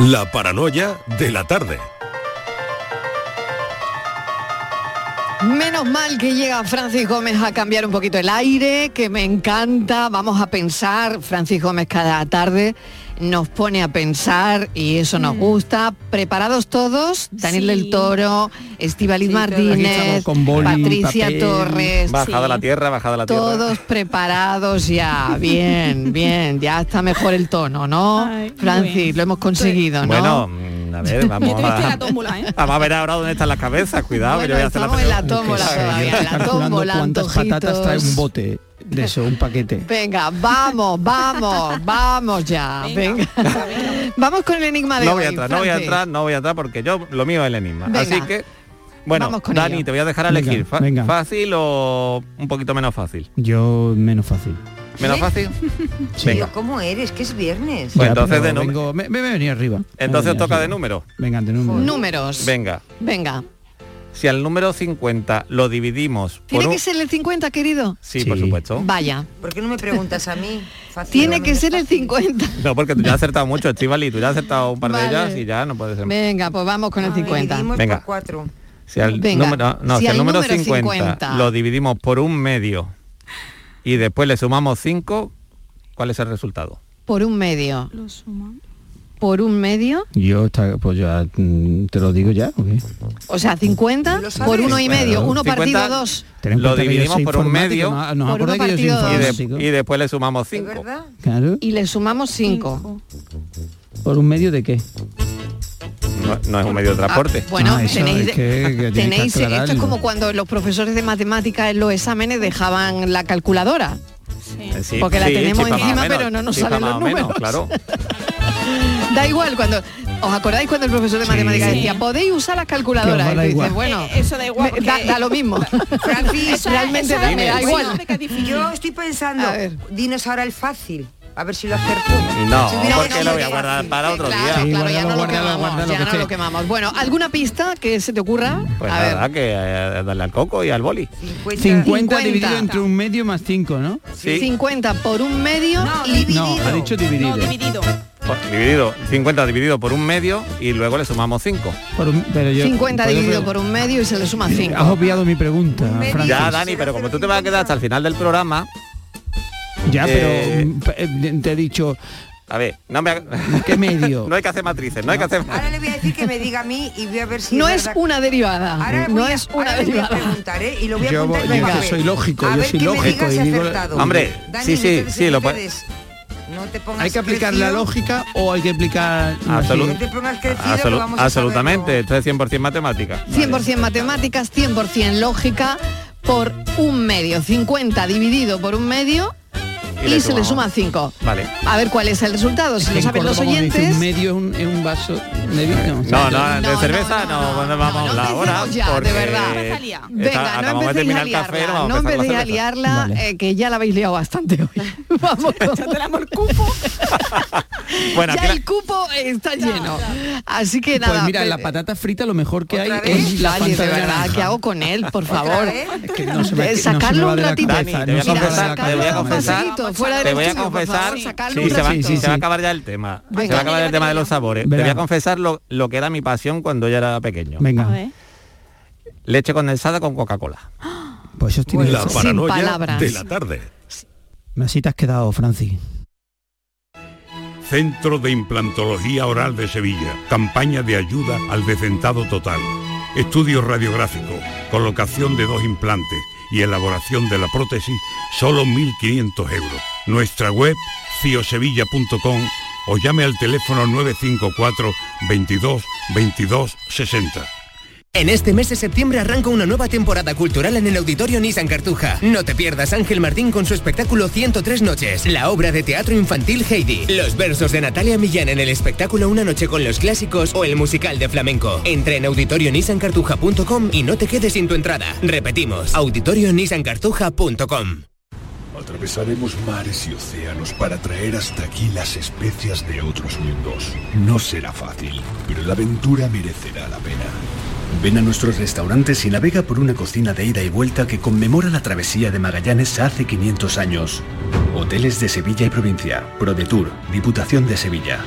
La paranoia de la tarde. Menos mal que llega Francis Gómez a cambiar un poquito el aire, que me encanta. Vamos a pensar, Francis Gómez cada tarde nos pone a pensar y eso nos gusta. Preparados todos, Daniel del Toro, Estivaliz Martínez, con boli, Patricia papel. Torres. Bajada la tierra, bajada la tierra. Todos preparados ya, bien, bien, ya está mejor el tono, ¿no? Francis, lo hemos conseguido, ¿no? Bueno, mm, a ver, vamos a, la tómbola, ¿eh? vamos a ver ahora dónde están las cabezas. Cuidado, que yo voy a hacer la estamos en la tómbola todavía, en la tómbola, cuántas patatas trae un bote de eso, un paquete. Venga, vamos, vamos, vamos ya. Venga. Vamos con el enigma de No hoy. voy a entrar, no voy a entrar, no voy a entrar porque yo lo mío es el enigma. Venga. Así que, bueno, Vamos con Dani, ello. te voy a dejar a Venga, elegir. fa- venga. ¿Fácil o un poquito menos fácil? Yo menos fácil. ¿Menos fácil? Sí. Venga. ¿Cómo eres? Que es viernes. Pues Ya, entonces de número. vengo- me, me voy a venir arriba. Entonces Me toca de número. Venga, de número. Números. Venga. Venga. Si al número 50 lo dividimos por ¿Tiene un... que ser el 50, querido? Sí, por supuesto. Vaya. ¿Por qué no me preguntas a mí? Fácil, Tiene no que ser el 50. No, porque tú ya has acertado mucho, Estivali, tú ya has acertado un par Vale. de ellas y ya no puede ser. Venga, pues vamos con el 50. Dividimos Venga. por cuatro. Si al Venga, número, no, si si al al número número 50, 50 lo dividimos por un medio y después le sumamos 5, ¿cuál es el resultado? Por un medio. Por un medio, Yo está, pues ya mm, te lo digo ya. ¿o qué? o sea, 50 por uno y medio, uno 50, partido dos. Lo dividimos por un medio. No, no Por uno partido dos. Y, de- informático. y después le sumamos 5. Claro. Y le sumamos 5. ¿Por un medio de qué? No, no es un medio de transporte. Bueno, Ah, eso tenéis, es que- que tienes que tenéis esto es como cuando los profesores de matemáticas en los exámenes dejaban la calculadora. Sí, porque la tenemos encima, menos, pero no nos salen los menos, números. claro. Da igual cuando ¿Os acordáis cuando el profesor de Sí. matemáticas Sí. decía, podéis usar las calculadoras? Os Y dices, bueno, Eh, eso da igual, me- da, da lo mismo. Francis, realmente eso da, me da igual. Yo estoy pensando, A ver. dinos ahora el fácil. A ver si lo acerto. No, Si porque lo voy a fácil. guardar para otro Claro, día. Sí, claro, ya no lo quemamos, ya que no lo quemamos. Bueno, ¿alguna pista que se te ocurra? Pues a ver. nada, que eh, darle al coco y al boli. 50. 50, 50. dividido entre un medio más 5, ¿no? Sí. 50 por un medio No, y dividido. No, ha dicho dividido. No, dividido. Pues, dividido, 50 dividido por un medio y luego le sumamos 5. Por un- pero yo- 50 ¿puedo dividido por un medio y se le suma 5. Has obviado mi pregunta. Ya, Dani, pero como tú te vas a quedar hasta el final del programa, Ya, Eh, pero pe- eh, te he dicho, a ver, no me ha- ¿qué medio? no hay que hacer matrices, no hay que hacer Ahora le voy a decir que me diga a mí y voy a ver si No es una derivada. Ahora no voy a- es una ahora le voy a derivada. preguntar, ¿eh? Y lo voy a Yo apuntar yo soy lógico, A yo ver soy lógico digas y digo-. Hombre, Dani, sí, sí, sí, lo puedes- No te pongas ¿Hay que aplicar la crecido. lógica o hay que aplicar Absolut- No te pongas crecido, que Absolu- vamos absolutamente, esto es 100% matemática. 100% matemáticas, 100% lógica por un medio. 50 dividido por un medio Y y, le se le suma 5. Vale. A ver cuál es el resultado. Si lo saben los oyentes. Un medio es un, es un vaso de vino. o sea, No, no, de No, cerveza no, no, no, no, no, vamos no a hablar ahora. ya, de porque verdad. Está- Venga, no empecéis a liarla, café, no empecéis a liarla, Vale. eh, que ya la habéis liado bastante hoy. Vamos tenemos el cupo. Bueno, ya el cupo está lleno. Así que Pues nada. mira, pe- la patata frita lo mejor que hay es la de verdad. ¿qué hago con él? Por favor. sacarlo un de la ratito. te voy a confesar, te voy a confesar, voy a confesar, se, va, a acabar ya el tema. Se va a acabar el tema de los sabores. Te voy a confesar lo, lo que era mi pasión cuando yo era pequeño. Venga, A ver. Leche condensada con Coca-Cola. pues eso tiene La Sin paranoia palabras. de la tarde. Así te has quedado, Francis. Centro de Implantología Oral de Sevilla. Campaña de ayuda al decentado total. Estudio radiográfico, colocación de dos implantes y elaboración de la prótesis, solo 1.500 euros. Nuestra web, ciosevilla.com o llame al teléfono 954 22 22 60. En este mes de septiembre arranca una nueva temporada cultural en el Auditorio Nissan Cartuja. No te pierdas Ángel Martín con su espectáculo 103 noches, la obra de teatro infantil Heidi, los versos de Natalia Millán en el espectáculo Una noche con los clásicos o el musical de flamenco. Entra en auditorionissancartuja.com y no te quedes sin tu entrada. Repetimos, auditorionissancartuja.com. Atravesaremos mares y océanos para traer hasta aquí las especias de otros mundos. No será fácil, pero la aventura merecerá la pena. Ven a nuestros restaurantes y navega por una cocina de ida y vuelta que conmemora la travesía de Magallanes hace 500 años. Hoteles de Sevilla y provincia. ProDetour, Diputación de Sevilla.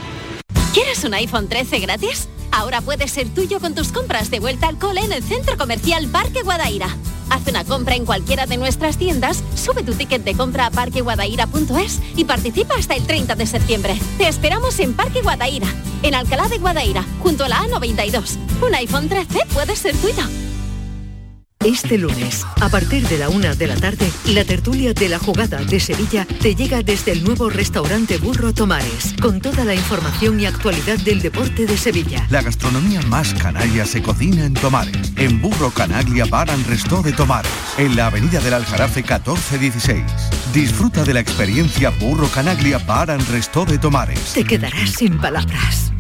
¿Quieres ¿Quieres un iPhone 13 gratis? Ahora puede ser tuyo con tus compras de vuelta al cole en el Centro Comercial Parque Guadaira. Haz una compra en cualquiera de nuestras tiendas, sube tu ticket de compra a parqueguadaira.es y participa hasta el 30 de septiembre. Te esperamos en Parque Guadaira, en Alcalá de Guadaira, junto a la A92. Un iPhone 13 puede ser tuyo. Este lunes, a partir de la una de la tarde, la tertulia de la jugada de Sevilla te llega desde el nuevo restaurante Burro Tomares, con toda la información y actualidad del deporte de Sevilla. La gastronomía más canaria se cocina en Tomares, en Burro Canaglia Bar and Resto de Tomares, en la avenida del Aljarafe 1416. Disfruta de la experiencia Burro Canaglia Bar and Resto de Tomares. Te quedarás sin palabras.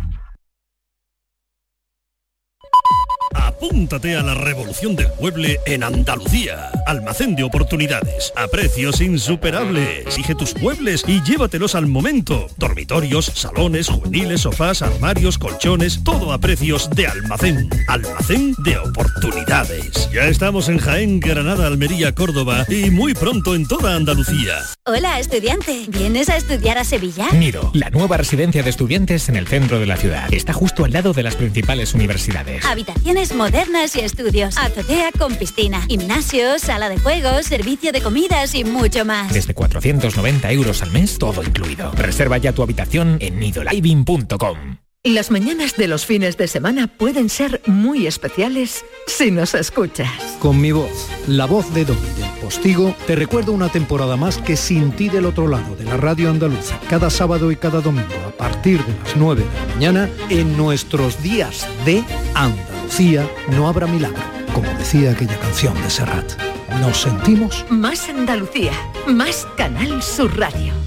Apúntate a la revolución del mueble en Andalucía. Almacén de oportunidades, a precios insuperables. Exige tus muebles y llévatelos al momento. Dormitorios, salones, juveniles, sofás, armarios, colchones, todo a precios de almacén. Almacén de oportunidades. Ya estamos en Jaén, Granada, Almería, Córdoba y muy pronto en toda Andalucía. Hola, estudiante. ¿Vienes a estudiar a Sevilla? Nido, la nueva residencia de estudiantes en el centro de la ciudad. Está justo al lado de las principales universidades. Habitaciones modernas y estudios. Azotea con piscina, gimnasio, sala de juegos, servicio de comidas y mucho más. Desde 490 euros al mes, todo incluido. Reserva ya tu habitación en nidoliving.com. Las mañanas de los fines de semana pueden ser muy especiales si nos escuchas. Con mi voz, la voz de Domi del Postigo, te recuerdo una temporada más que sin ti del otro lado de la radio andaluza, cada sábado y cada domingo a partir de las 9 de la mañana, en nuestros días de Andalucía no habrá milagro, como decía aquella canción de Serrat. Nos sentimos Más Andalucía, más Canal Sur Radio.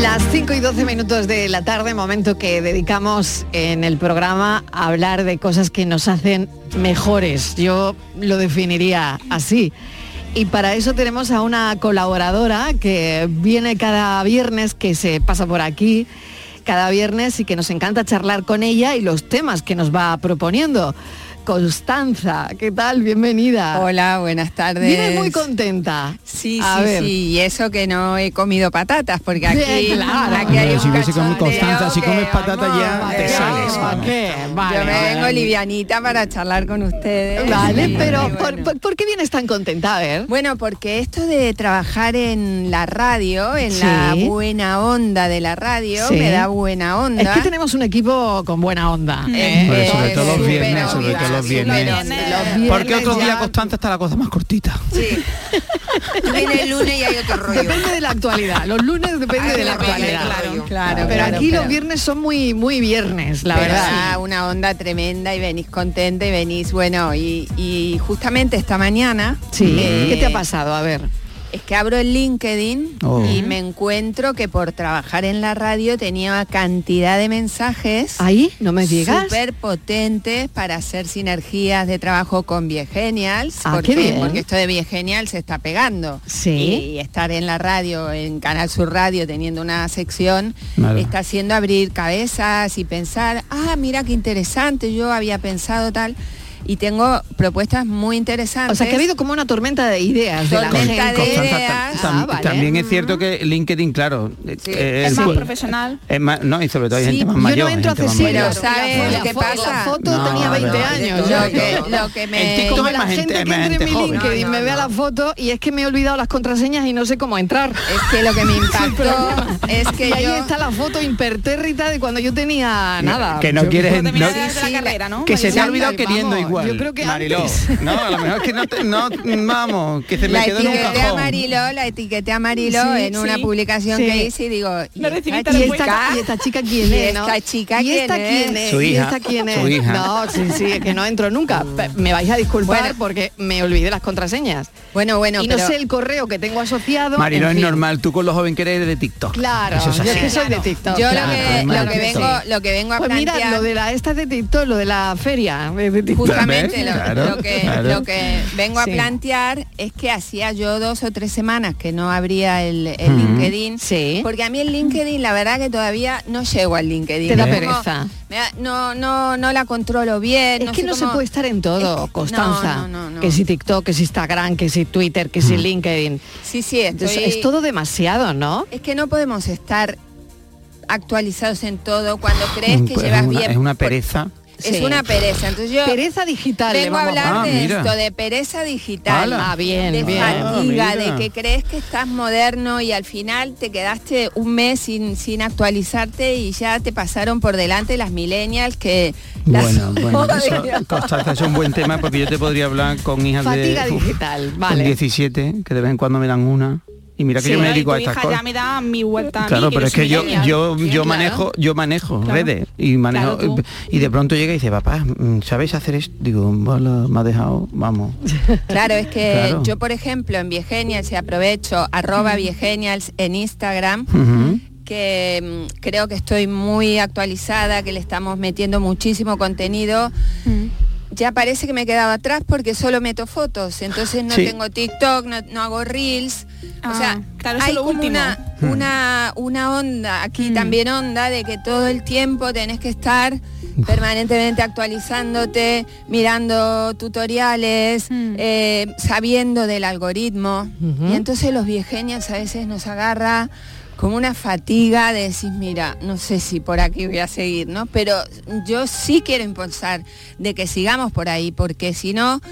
Las 5 y 12 minutos de la tarde, momento que dedicamos en el programa a hablar de cosas que nos hacen mejores. Yo lo definiría así. Y para eso tenemos a una colaboradora que viene cada viernes, que se pasa por aquí cada viernes y que nos encanta charlar con ella y los temas que nos va proponiendo. Constanza, ¿qué tal? Bienvenida. Hola, buenas tardes. Vienes muy contenta. Sí, A sí, ver. sí. Y eso que no he comido patatas, porque aquí, Bien, claro. aquí hay Hombre, un si cachondeo Constanza, si comes patata ya te sales, Yo me vale. vengo livianita para charlar con ustedes. Vale, Y, pero bueno. ¿por, por- por qué vienes tan contenta? A ver. Bueno, porque esto de trabajar en la radio, en la Sí. buena onda de la radio, Sí. me da buena onda. Es que tenemos un equipo con buena onda. Mm. ¿eh? Hombre, sobre Eh, todo los súper viernes, sobre onda, todo los viernes. Porque otros días Constanza está la cosa más cortita. Sí. Tú vienes el lunes y hay otro rollo. Depende de la actualidad. Los lunes depende Ah, de la actualidad. claro, claro, Pero claro, aquí claro. los viernes son muy muy viernes, la Pero verdad. da una onda tremenda y venís contenta y venís, bueno, y, y justamente esta mañana... Sí. eh, ¿Qué te ha pasado? A ver. Es que abro el LinkedIn Oh. y me encuentro que por trabajar en la radio tenía una cantidad de mensajes. Ahí, no me digas. Súper potentes para hacer sinergias de trabajo con Viegenials. Ah, porque, qué bien. porque esto de Viegenial se está pegando. Sí. Y estar en la radio, en Canal Sur Radio, teniendo una sección, está haciendo abrir cabezas y pensar, ah, mira qué interesante, yo había pensado tal. Y tengo propuestas muy interesantes. O sea, que ha habido como una tormenta de ideas de la Tormenta gente. de ideas. tam- Ah, vale. También es cierto que LinkedIn, claro, eh, Es más profesional. Es más, no, y sobre todo hay Sí, gente más yo no mayor. entro a gente más hacer mayor. Pero ¿sabes La qué fo- la pasa? foto No, tenía 20 pero- años. Lo ya. que, lo que me... En TikTok Como hay la más gente, gente- que más entre en mi joven. LinkedIn No, no, me vea no. la foto y es que me he olvidado las contraseñas y no sé cómo entrar. Es que lo que me impactó es que y ahí yo... está la foto impertérrita de cuando yo tenía nada. Que no quieres... no- Sí, sí, que se te ha olvidado queriendo Vamos, igual. yo creo que Mariló. antes. No, a lo mejor es que no, te- no vamos, que se me la quedó en un cajón. Mariló, la etiqueté a Mariló Sí, en una sí, publicación sí. que hice y digo, ¿y No esta chica? respuesta. ¿Y esta chica quién ¿Y es, no? esta chica ¿Y esta quién es? Su ¿Y hija, esta quién es? su hija. No, sí, sí, es que no entro nunca. Me vais a disculpar Bueno. porque me olvidé las contraseñas. Bueno, bueno, y no pero- sé el correo que tengo asociado. Mariló, es fin. normal, tú con lo joven que eres de TikTok. Claro, Eso es yo es que soy de TikTok. Yo claro, lo que, lo vengo, lo que vengo a Pues mira, lo de la esta de TikTok, lo de la feria es de TikTok. Justamente lo, Claro, lo que, claro. lo que vengo a plantear es que hacía yo dos o tres semanas que no abría el, el. LinkedIn. Sí. Porque a mí el LinkedIn, la verdad que todavía no llego al LinkedIn. Te da Es pereza. no, no, no la controlo bien. Es que no se puede estar en todo, Constanza. no, no, no. Que si TikTok, que si Instagram, que si Twitter, que si LinkedIn. Sí, sí, estoy- es todo demasiado, ¿no? Es que no podemos estar actualizados en todo cuando crees que Pues llevas es una, bien. Es una pereza. Es Sí. una pereza. Entonces yo Pereza digital. vengo a hablar Ah, de mira. esto, de pereza digital. Ah, bien, de bien. fatiga, Ah, de que crees que estás moderno y al final te quedaste un mes sin, sin actualizarte y ya te pasaron por delante las millennials que las Bueno, bueno, eso, es un buen tema porque yo te podría hablar con hijas Fatiga de... uf, digital, con vale. 17, que de vez en cuando me dan una. Y mira que Sí, yo me dedico a estas hija cosas. ya me da mi vuelta a mí, Claro, pero es que yo yo yo Claro. manejo yo manejo Claro. redes y manejo Claro, y de pronto llega y dice papá mm, sabéis hacer esto digo "Hola, me ha dejado vamos Claro, es que Claro. yo, por ejemplo, en Viegenials, y aprovecho, arroba Viegenials en Instagram, que mm, creo que estoy muy actualizada, que le estamos metiendo muchísimo contenido. Ya parece que me he quedado atrás porque solo meto fotos, entonces no Sí. tengo TikTok, no, no hago reels. o Ah, sea, claro, eso hay como último. una, una, una onda, aquí también onda, de que todo el tiempo tenés que estar permanentemente actualizándote, mirando tutoriales, eh, sabiendo del algoritmo. Y entonces los viegenials a veces nos agarra como una fatiga de decir, mira, no sé si por aquí voy a seguir, ¿no? Pero yo sí quiero impulsar de que sigamos por ahí, porque si no,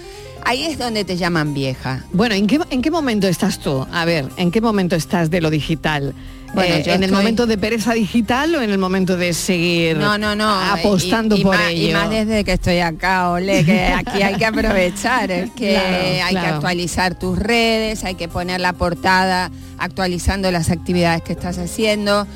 ahí es donde te llaman vieja. Bueno, ¿en qué, ¿en qué momento estás tú? A ver, ¿en qué momento estás de lo digital? Bueno, Eh, yo ¿En el momento de pereza digital o en el momento de seguir No, no, no. apostando y, y por más, ello? Y más desde que estoy acá, ole, que aquí hay que aprovechar, es que Claro, hay que actualizar tus redes, hay que poner la portada actualizando las actividades que estás haciendo.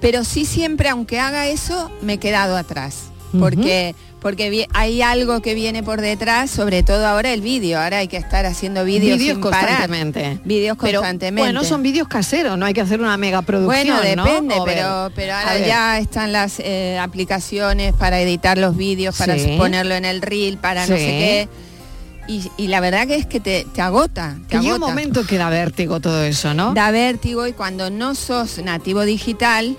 Pero sí siempre, aunque haga eso, me he quedado atrás. Porque, porque hay algo que viene por detrás, sobre todo ahora el vídeo. Ahora hay que estar haciendo vídeos sin parar. constantemente. Vídeos Pero, constantemente. Bueno, son vídeos caseros, no hay que hacer una mega producción, Bueno, ¿no? depende, pero, pero ahora ya están las eh, aplicaciones para editar los vídeos, para Sí. ponerlo en el reel, para no sé qué. Y, y la verdad que es que te, te agota. te llega un agota. momento que da vértigo todo eso, ¿no? Da vértigo y cuando no sos nativo digital,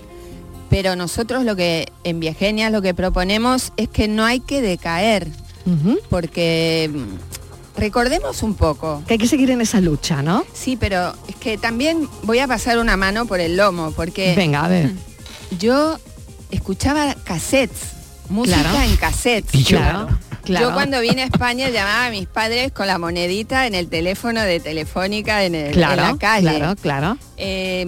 pero nosotros lo que en Viegenia lo que proponemos es que no hay que decaer, porque mm, recordemos un poco. Que hay que seguir en esa lucha, ¿no? Sí, pero es que también voy a pasar una mano por el lomo, porque Venga, a ver. yo escuchaba cassettes, música Claro. en cassettes. Y yo- Claro, claro. Yo cuando vine a España llamaba a mis padres con la monedita en el teléfono de Telefónica en, el- en Claro, la calle. claro, claro. Eh,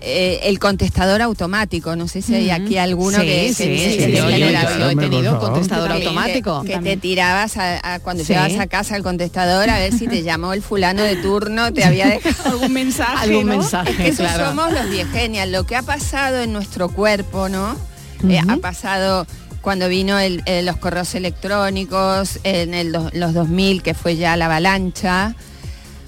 eh, el contestador automático, no sé si hay aquí alguno Sí, que, sí, que sí, yo- yo- yo he tenido contestador automático. Que, que te tirabas a, a cuando llegabas a casa al contestador a ver si te llamó el fulano de turno, te había dejado algún mensaje, Algún ¿no? mensaje, es que eso claro. somos los viegenials. Lo que ha pasado en nuestro cuerpo, ¿no? Eh, ha pasado cuando vino el- eh, los correos electrónicos, en el do- los 2000, que fue ya la avalancha.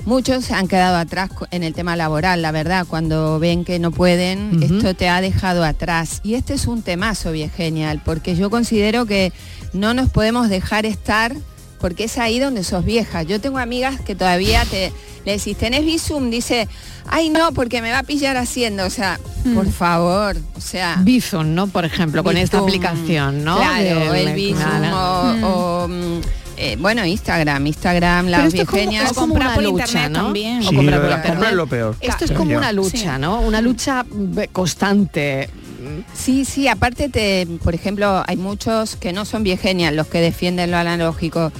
Muchos han quedado atrás en el tema laboral, la verdad, cuando ven que no pueden, esto te ha dejado atrás. Y este es un temazo bien genial, porque yo considero que no nos podemos dejar estar, porque es ahí donde sos vieja. Yo tengo amigas que todavía te le decís, ¿tenés Visum? Dice, ay no, porque me va a pillar haciendo. O sea, por favor, o sea... Bizum, ¿no? Por ejemplo, con esta aplicación, ¿no? Claro, el Bizum claro. o, o, mm, eh, bueno, Instagram, Instagram, las es como comprar una por lucha, internet ¿no? también. O comprar por internet. lo peor. Esto es como una lucha, ¿no? Una lucha mm, constante. Sí, sí, aparte, te, por ejemplo, hay muchos que no son viegenias los que defienden lo analógico,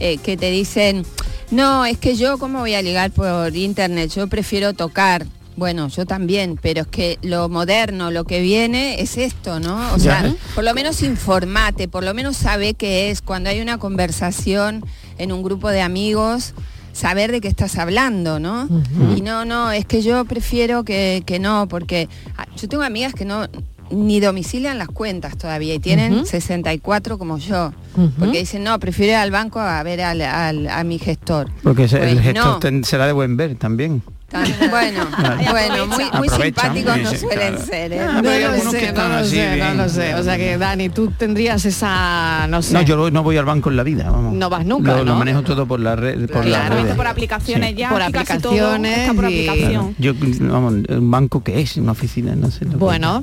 eh, que te dicen, no, es que yo cómo voy a ligar por internet, yo prefiero tocar. Bueno, yo también, pero es que lo moderno, lo que viene es esto, ¿no? O sea, por lo menos informate, por lo menos sabe qué es cuando hay una conversación en un grupo de amigos, saber de qué estás hablando, ¿no? Y no, no, es que yo prefiero que, que no, porque ah, yo tengo amigas que no ni domicilian las cuentas todavía y tienen Ujú. 64 como yo, porque dicen, no, prefiero ir al banco a ver al- al- a mi gestor. Porque se- el Pues gestor no. ten- será de buen ver también. Tan- bueno, bueno, muy, muy simpáticos no suelen claro. ser. ¿eh? No lo sé, no lo sé, no lo sé. O sea que Dani, tú tendrías esa, no sé. No, yo no voy al banco en la vida, vamos. No vas nunca, Lo, lo ¿no? manejo todo por la red, por redes. por aplicaciones ya Por aquí casi todo aplicaciones está por y- aplicación. Yo, vamos, un banco que es, una oficina, no sé. lo que- Bueno.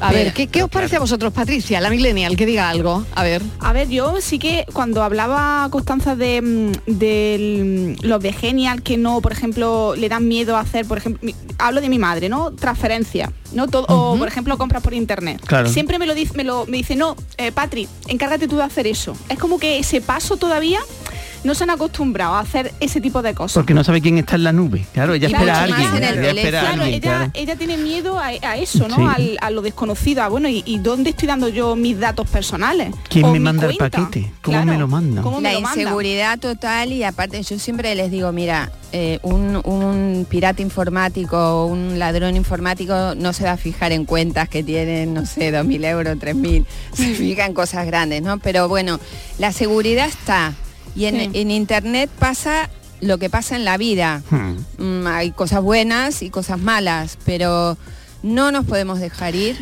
A ver, ¿qué, qué os parece a vosotros, Patricia, la millennial, que diga algo? A ver. A ver, yo sí que cuando hablaba Constanza de, mm, de mm, los de Genial, que no, por ejemplo, le dan miedo a hacer, por ejemplo, hablo de mi madre, ¿no? Transferencia, ¿no? Todo, O, por ejemplo, compras por internet. Claro. Siempre me lo dice, me, lo, me dice, no, eh, Patri, encárgate tú de hacer eso. Es como que ese paso todavía no se han acostumbrado a hacer ese tipo de cosas. Porque no sabe quién está en la nube. Claro, ella espera a alguien. en el Ella espera a Claro, alguien, ella, claro. ella tiene miedo a, a eso, ¿no? Sí. Al- a lo desconocido. a, bueno, ¿y, y dónde estoy dando yo mis datos personales? ¿Quién O me manda el paquete? ¿Cómo Claro, me lo manda? ¿cómo me La lo manda? inseguridad total y aparte yo siempre les digo, mira, eh, un, un pirata informático, un ladrón informático no se va a fijar en cuentas que tienen, no sé, 2.000 euros, 3.000, se fija en cosas grandes, ¿no? Pero bueno, la seguridad está y en, Sí. en Internet pasa lo que pasa en la vida. Hmm. Mm, hay cosas buenas y cosas malas, pero no nos podemos dejar ir.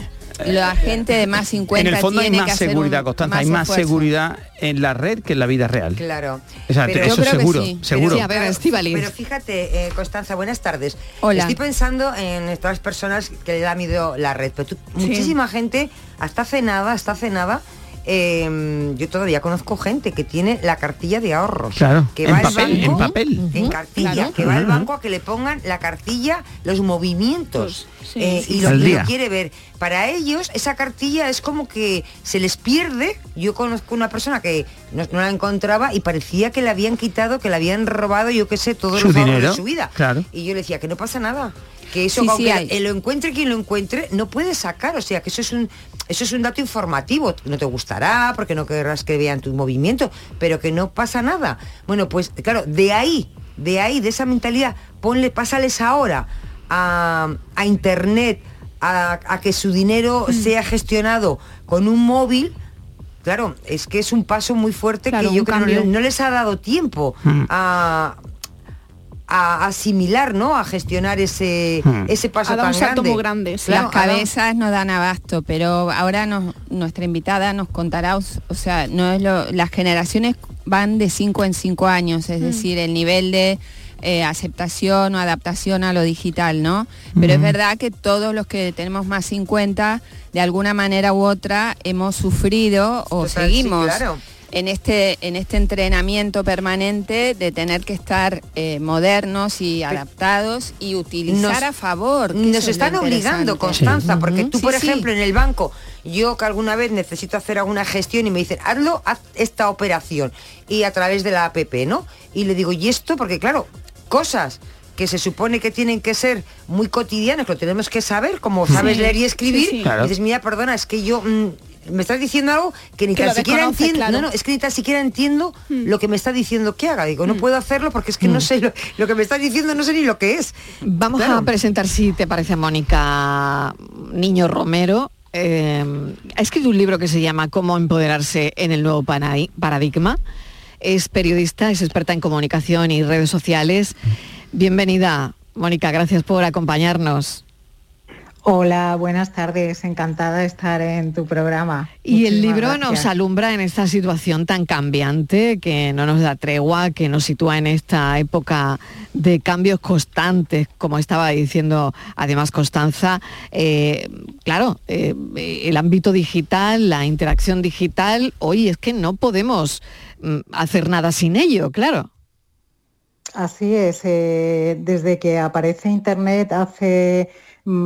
La gente de más 50 En el fondo hay tiene que más hacer seguridad, un- Constanza, hay más esfuerzo. seguridad en la red que en la vida real. Claro. O sea, Pero- eso Yo creo que seguro, sí. seguro. Sí, a ver. Pero fíjate, eh, Constanza, buenas tardes. Hola. Estoy pensando en todas las personas que le da miedo la red, pero tú- muchísima gente, hasta hace nada, hasta hace nada, eh, yo todavía conozco gente que tiene la cartilla de ahorros. Claro, que en va al papel, banco- en papel. En cartilla, Claro. que va al banco a que le pongan la cartilla, los movimientos. sí, eh, sí, y, lo, Al y lo quiere ver. Para ellos, esa cartilla es como que se les pierde. Yo conozco una persona que no, no la encontraba y parecía que le habían quitado, que le habían robado, yo qué sé, todos Su los ahorros dinero, de su vida. claro. Y yo le decía que no pasa nada. Que eso, Sí, sí, aunque hay. eh, lo encuentre quien lo encuentre, no puede sacar. O sea, que eso es un eso es un dato informativo. No te gustará porque no querrás que vean tu movimiento, pero que no pasa nada. Bueno, pues claro, de ahí, de ahí, de esa mentalidad, ponle, pásales ahora a, a internet, a, a que su dinero sea gestionado con un móvil. Claro, es que es un paso muy fuerte Claro, que yo creo que no les ha dado tiempo Mm. a, a asimilar, ¿no? A gestionar ese, Hmm. ese paso tan salto grande. muy grande, sí. Las cabezas no dan abasto, pero ahora nos- nuestra invitada nos contará, o sea, no es lo, las generaciones van de 5 en 5 años, es decir, el nivel de eh, aceptación o adaptación a lo digital, ¿no? Pero es Ujú. verdad que todos los que tenemos más 50, de alguna manera u otra, hemos sufrido o Total, sí, seguimos claro. En este en este entrenamiento permanente de tener que estar eh, modernos y adaptados y utilizar Nos- a favor. Nos es están obligando. Constanza, porque tú, Sí, por sí. ejemplo, en el banco, yo que alguna vez necesito hacer alguna gestión y me dicen, hazlo, haz esta operación, y a través de la APP, ¿no? Y le digo, ¿y esto? Porque claro, cosas que se supone que tienen que ser muy cotidianas, que lo tenemos que saber, como sabes leer y escribir. Claro. y dices, mira, perdona, es que yo... mm, me estás diciendo algo que ni Que tan siquiera entiendo. claro. No, no, es que ni tan siquiera entiendo lo que me está diciendo que haga. Digo, no Mm. puedo hacerlo porque es que no sé lo, lo que me está diciendo, no sé ni lo que es. Vamos Claro. a presentar, si te parece, Mónica Niño Romero. Eh, ha escrito un libro que se llama Cómo empoderarse en el nuevo paradigma. Es periodista, es experta en comunicación y redes sociales. Bienvenida, Mónica, gracias por acompañarnos. Hola, buenas tardes, encantada de estar en tu programa. Y el libro gracias. nos alumbra en esta situación tan cambiante que no nos da tregua, que nos sitúa en esta época de cambios constantes, como estaba diciendo además Constanza. Eh, claro, eh, el ámbito digital, la interacción digital, hoy es que no podemos mm, hacer nada sin ello, claro. Así es, eh, desde que aparece Internet hace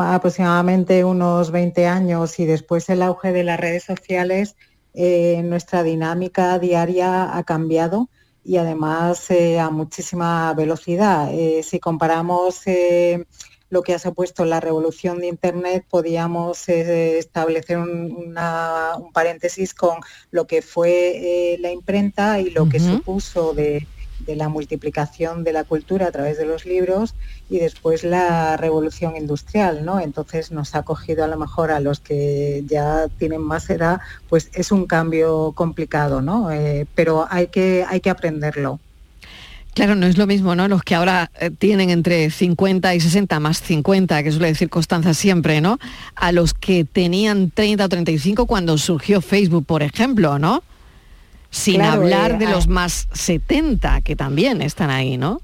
aproximadamente unos 20 años y después el auge de las redes sociales, eh, nuestra dinámica diaria ha cambiado y además eh, a muchísima velocidad. Eh, si comparamos eh, lo que ha supuesto la revolución de Internet, podíamos establecer un, una- un paréntesis con lo que fue la imprenta y lo que supuso de, de la multiplicación de la cultura a través de los libros y después la revolución industrial, ¿no? Entonces nos ha cogido a lo mejor a los que ya tienen más edad, pues es un cambio complicado, ¿no? Eh, pero hay que, hay que aprenderlo. Claro, no es lo mismo, ¿no? Los que ahora eh, tienen entre 50 y 60 más 50, que suele decir Constanza siempre, ¿no? A los que tenían 30 o 35 cuando surgió Facebook, por ejemplo, ¿no? Sin Claro, hablar eh, de ah. los más 70, que también están ahí, ¿no?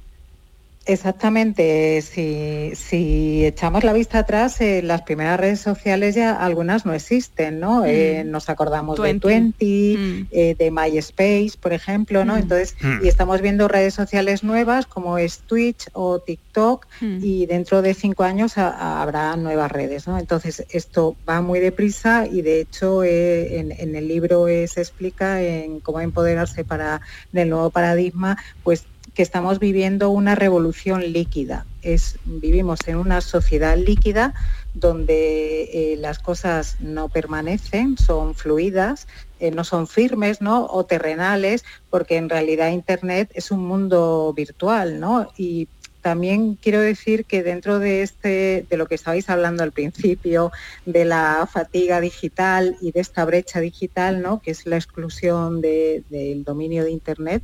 Exactamente, si, si echamos la vista atrás, eh, las primeras redes sociales ya algunas no existen, ¿no? Eh, nos acordamos de Twenty, eh, de MySpace, por ejemplo, ¿no? Mm. Entonces, Mm. y estamos viendo redes sociales nuevas como es Twitch o TikTok Mm. y dentro de cinco años ha- ha- habrá nuevas redes, ¿no? Entonces, esto va muy deprisa y de hecho eh, en, en el libro eh, se explica en cómo empoderarse para del nuevo paradigma, pues que estamos viviendo una revolución líquida. Es, vivimos en una sociedad líquida donde eh, las cosas no permanecen, son fluidas, eh, no son firmes ¿no? o terrenales, porque en realidad Internet es un mundo virtual, ¿no? Y también quiero decir que dentro de este, de lo que estabais hablando al principio, de la fatiga digital y de esta brecha digital, ¿no? que es la exclusión de- del dominio de Internet,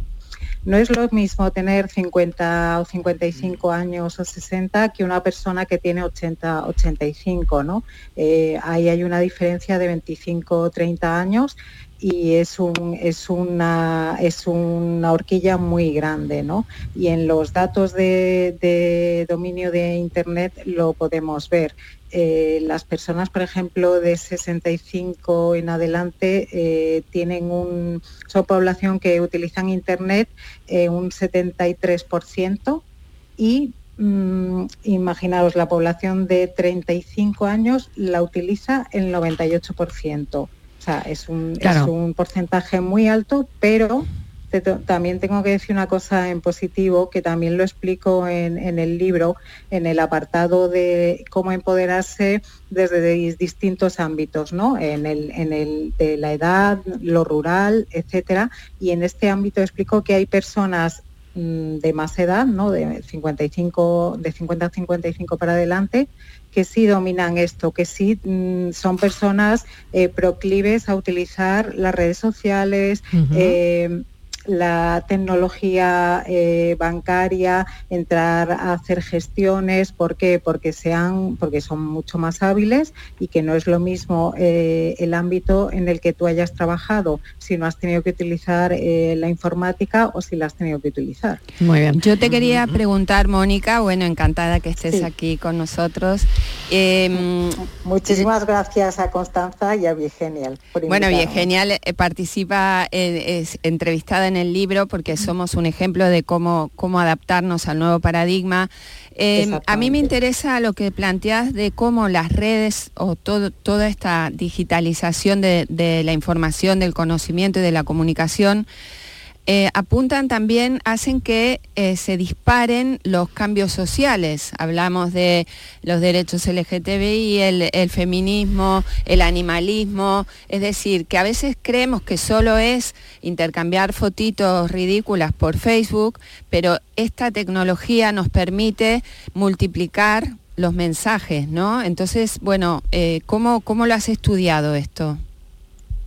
no es lo mismo tener 50 o 55 años o 60 que una persona que tiene 80, 85, ¿no? Eh, ahí hay una diferencia de 25 o 30 años y es, un, es, una, es una horquilla muy grande, ¿no? Y en los datos de, de dominio de Internet lo podemos ver. Eh, las personas, por ejemplo, de 65 en adelante eh, tienen un, son población que utilizan Internet eh, un 73% y mm, imaginaros, la población de 35 años la utiliza el 98%. O sea, es un, Claro. es un porcentaje muy alto, pero te- también tengo que decir una cosa en positivo, que también lo explico en, en el libro, en el apartado de cómo empoderarse desde dis- distintos ámbitos, ¿no? En el, en el de la edad, lo rural, etcétera. Y en este ámbito explico que hay personas mm, de más edad, ¿no? De 55, de 50 a 55 para adelante, que sí dominan esto, que sí mm, son personas eh, proclives a utilizar las redes sociales, eh, la tecnología eh, bancaria, entrar a hacer gestiones, ¿por qué? Porque sean, porque son mucho más hábiles y que no es lo mismo eh, el ámbito en el que tú hayas trabajado, si no has tenido que utilizar eh, la informática o si la has tenido que utilizar. Muy bien. Yo te quería preguntar, Mónica, bueno, encantada que estés Sí. aquí con nosotros. Eh, Muchísimas gracias a Constanza y a Virgenial. por Bueno, invitarme. bien, genial. eh, participa, es entrevistada en el libro porque somos un ejemplo de cómo, cómo adaptarnos al nuevo paradigma. Eh, a mí me interesa lo que planteas de cómo las redes o todo, toda esta digitalización de, de la información, del conocimiento y de la comunicación eh, apuntan también, hacen que eh, se disparen los cambios sociales. Hablamos de los derechos LGTBI, el, feminismo, el animalismo, es decir, que a veces creemos que solo es intercambiar fotitos ridículas por Facebook, pero esta tecnología nos permite multiplicar los mensajes, ¿no? Entonces, bueno, eh, ¿cómo, ¿cómo lo has estudiado esto?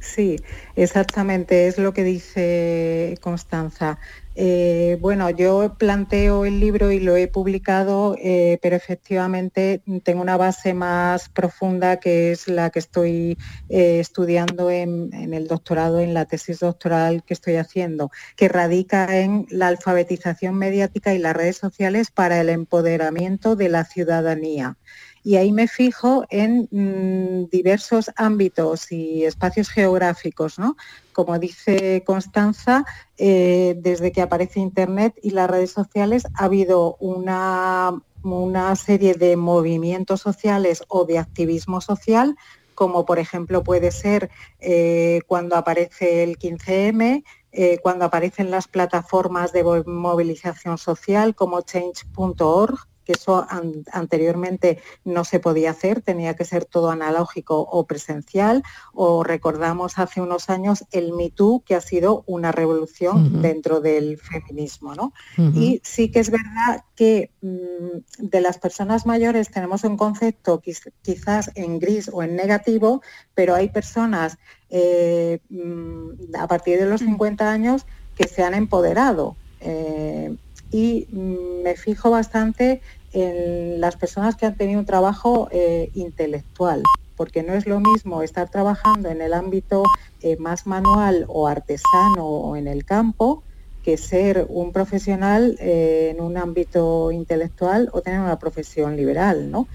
Sí, exactamente, es lo que dice Constanza. Eh, bueno, yo planteo el libro y lo he publicado, eh, pero efectivamente tengo una base más profunda que es la que estoy eh, estudiando en, en el doctorado, en la tesis doctoral que estoy haciendo, que radica en la alfabetización mediática y las redes sociales para el empoderamiento de la ciudadanía y ahí me fijo en mm, diversos ámbitos y espacios geográficos, ¿no? Como dice Constanza, eh, desde que aparece Internet y las redes sociales ha habido una, una serie de movimientos sociales o de activismo social, como por ejemplo puede ser eh, cuando aparece el 15M, eh, cuando aparecen las plataformas de movilización social como change.org, que eso anteriormente no se podía hacer, tenía que ser todo analógico o presencial, o recordamos hace unos años el Me Too, que ha sido una revolución dentro del feminismo. Y sí que es verdad que mm, de las personas mayores tenemos un concepto quizás en gris o en negativo, pero hay personas eh, mm, a partir de los 50 años que se han empoderado. Eh, y mm, me fijo bastante en las personas que han tenido un trabajo eh, intelectual, porque no es lo mismo estar trabajando en el ámbito eh, más manual o artesano o en el campo que ser un profesional eh, en un ámbito intelectual o tener una profesión liberal, ¿no?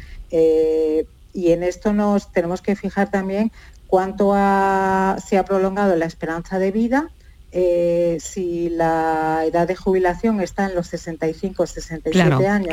y en esto nos tenemos que fijar también cuánto se ha prolongado la esperanza de vida eh, si la edad de jubilación está en los 65, 67 años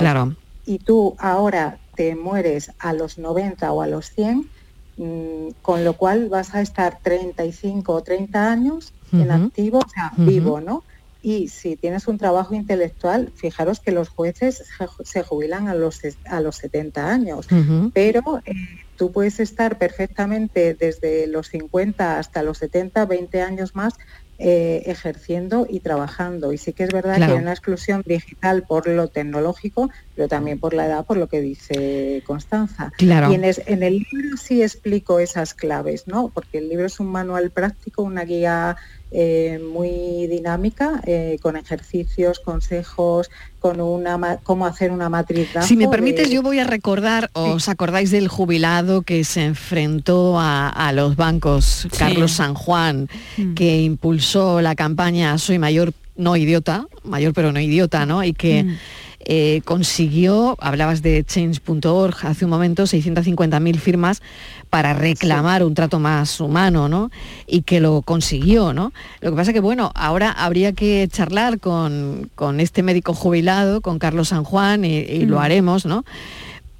y tú ahora te mueres a los 90 o a los 100, mm, con lo cual vas a estar 35 o 30 años en activo, o sea, vivo, ¿no? Y si tienes un trabajo intelectual, fijaros que los jueces se jubilan a los, a los 70 años, pero eh, tú puedes estar perfectamente desde los 50 hasta los 70, 20 años más eh, ejerciendo y trabajando. Y sí que es verdad que hay una exclusión digital por lo tecnológico, pero también por la edad, por lo que dice Constanza. Claro. Y en, en, el libro sí explico esas claves, ¿no? Porque el libro es un manual práctico, una guía eh, muy dinámica, eh, con ejercicios, consejos, con una cómo hacer una matriz. Si me permites, yo voy a recordar, ¿os acordáis del jubilado que se enfrentó a, los bancos, Carlos San Juan, mm. que impulsó la campaña Soy mayor, no idiota, mayor pero no idiota, ¿no? Y que mm. eh, consiguió, hablabas de change.org hace un momento, 650.000 firmas para reclamar un trato más humano, ¿no? Y que lo consiguió, ¿no? Lo que pasa que, bueno, ahora habría que charlar con, este médico jubilado, con Carlos San Juan, y, lo mm. haremos, ¿no?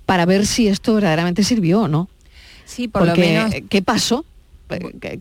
Para ver si esto verdaderamente sirvió o no. Sí, por lo menos. ¿Qué pasó?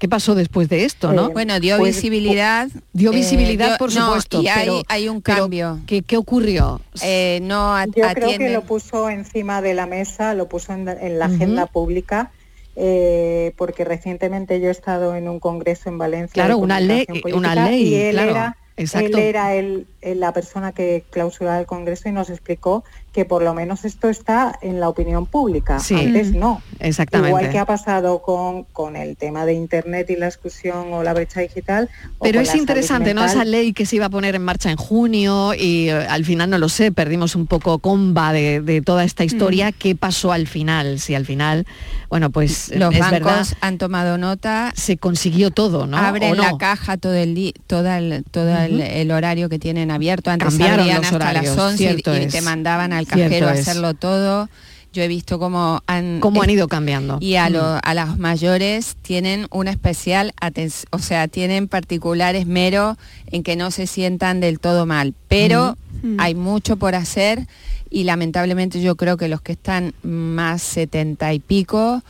¿Qué pasó después de esto, no? Eh, bueno, dio pues, visibilidad. Dio eh, visibilidad, por supuesto. y hay, hay un cambio. ¿qué, ocurrió? Eh, no Yo creo que lo puso encima de la mesa, lo puso en, la agenda pública eh, porque recientemente yo he estado en un congreso en Valencia. Claro, una ley, una ley, y él claro, era, él era el, la persona que clausuraba el congreso y nos explicó que por lo menos esto está en la opinión pública. Sí. Antes no. Exactamente. Igual que ha pasado con, con el tema de Internet y la exclusión o la brecha digital. Pero es interesante, ¿no? Esa ley que se iba a poner en marcha en junio y eh, al final no lo sé, perdimos un poco comba de, toda esta historia. ¿Qué pasó al final? Si al final, bueno, pues los bancos han tomado nota. Se consiguió todo, ¿no? Abren la caja todo el todo el, todo el, horario que tienen abierto. Antes Cambiaron los hasta las 11 y, te mandaban al cajero a hacerlo todo. Yo he visto cómo han... Cómo han ido cambiando. Y a, mm. a los mayores tienen una especial atención, o sea, tienen particular esmero en que no se sientan del todo mal. Pero mm. hay mucho por hacer y lamentablemente yo creo que los que están más setenta y pico,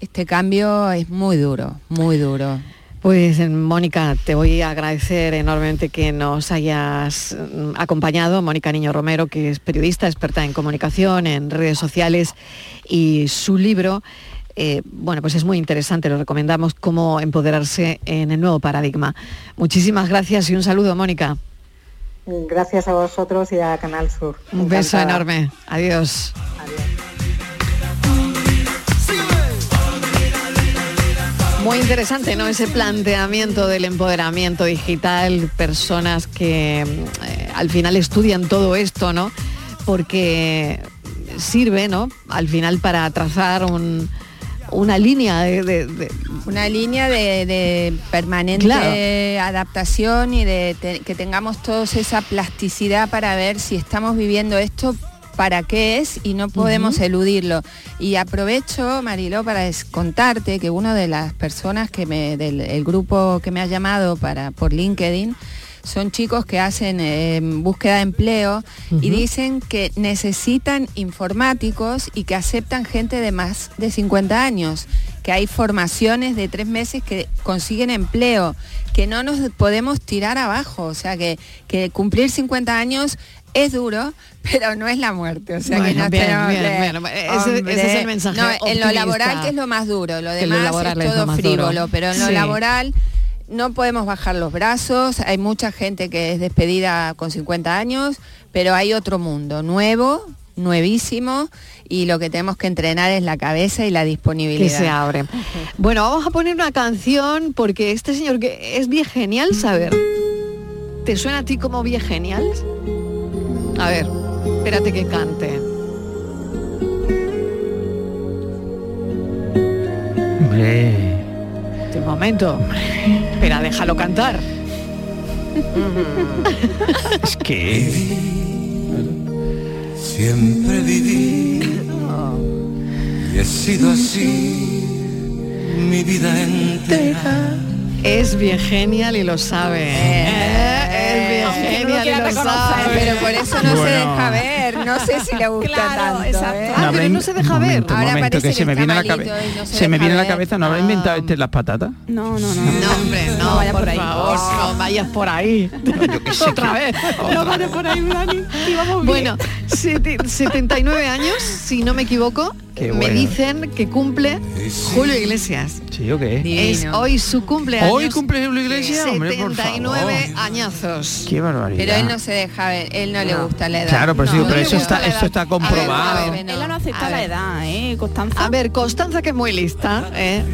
este cambio es muy duro, muy duro. Pues Mónica, te voy a agradecer enormemente que nos hayas mm, acompañado. Mónica Niño Romero, que es periodista, experta en comunicación, en redes sociales, y su libro, eh, bueno, pues es muy interesante, lo recomendamos, cómo empoderarse en el nuevo paradigma. Muchísimas gracias y un saludo, Mónica. Gracias a vosotros y a Canal Sur. Un beso enorme. Adiós. Muy interesante, ¿no? Ese planteamiento del empoderamiento digital, personas que eh, al final estudian todo esto, ¿no? Porque sirve, ¿no? Al final para trazar una línea de, una línea de, permanente adaptación y de que tengamos todos esa plasticidad para ver si estamos viviendo esto para qué es y no podemos eludirlo. Y aprovecho, Mariló, para contarte que una de las personas que me, del grupo que me ha llamado para, por LinkedIn, son chicos que hacen em, búsqueda de empleo y dicen que necesitan informáticos y que aceptan gente de más de 50 años, que hay formaciones de tres meses que consiguen empleo, que no nos podemos tirar abajo, o sea que, que cumplir 50 años Es duro, pero no es la muerte. O sea que Bueno, no bien, tenemos bien, que- bueno, ese- ese es el mensaje No, en lo laboral que es lo más duro, lo demás es todo duro. frívolo, pero en lo laboral no podemos bajar los brazos. Hay mucha gente que es despedida con 50 años, pero hay otro mundo nuevo, nuevísimo, y lo que tenemos que entrenar es la cabeza y la disponibilidad. que se abre. Bueno, vamos a poner una canción porque este señor que es bien genial, saber. ¿Te suena a ti como bien genial? A ver, espérate que cante. Hombre, Un momento. Espera, déjalo cantar. es que... Siempre viví y he sido así mi vida entera. Es bien genial y lo sabe. Eh, es bien genial y lo sabe. Pero por eso no se deja ver, no sé si le gusta tanto. ¿eh? Ah, pero no se deja ver. Momento, Ahora momento, parece que se me viene a la cabeza. no se Se me viene a la ver. cabeza, ¿no habrá inventado este las patatas? No, no, no. No, hombre, no, vaya por, por ahí. favor, no vayas por ahí. Otra vez. No vayas por ahí, Dani. Y vamos bueno, sete- 79 años, si no me equivoco, Qué me bueno. dicen que cumple Julio Iglesias. ¿Sí o qué? Es hoy su cumpleaños. ¿Hoy cumple Julio Iglesias? Hombre, por 79 añazos. Qué barbaridad. Pero él no se deja ver, él no, le gusta la edad. Claro, pero sí, No, pero eso está, edad. está comprobado. ver, Él no acepta A la ver. edad, ¿eh, Constanza? A ver, Constanza, que es muy lista, ¿eh?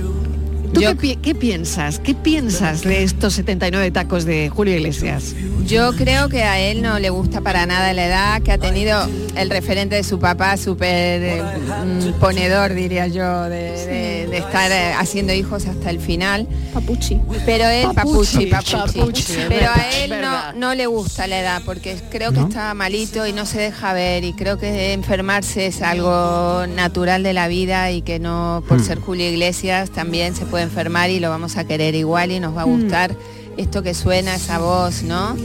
¿Tú qué, pi- qué piensas? ¿Qué piensas de estos 79 tacos de Julio Iglesias? Yo creo que a él no le gusta para nada la edad, que ha tenido el referente de su papá súper eh, mm, ponedor, diría yo, de, de- de estar eh, haciendo hijos hasta el final. Papuchi. Pero él, papuchi, Papuchi, papuchi. papuchi, Pero a él no, no le gusta la edad, porque creo que ¿No? está malito y no se deja ver, y creo que enfermarse es algo natural de la vida y que no, por Hmm. ser Julio Iglesias, también se puede enfermar y lo vamos a querer igual y nos va a gustar esto que suena, esa voz, ¿no?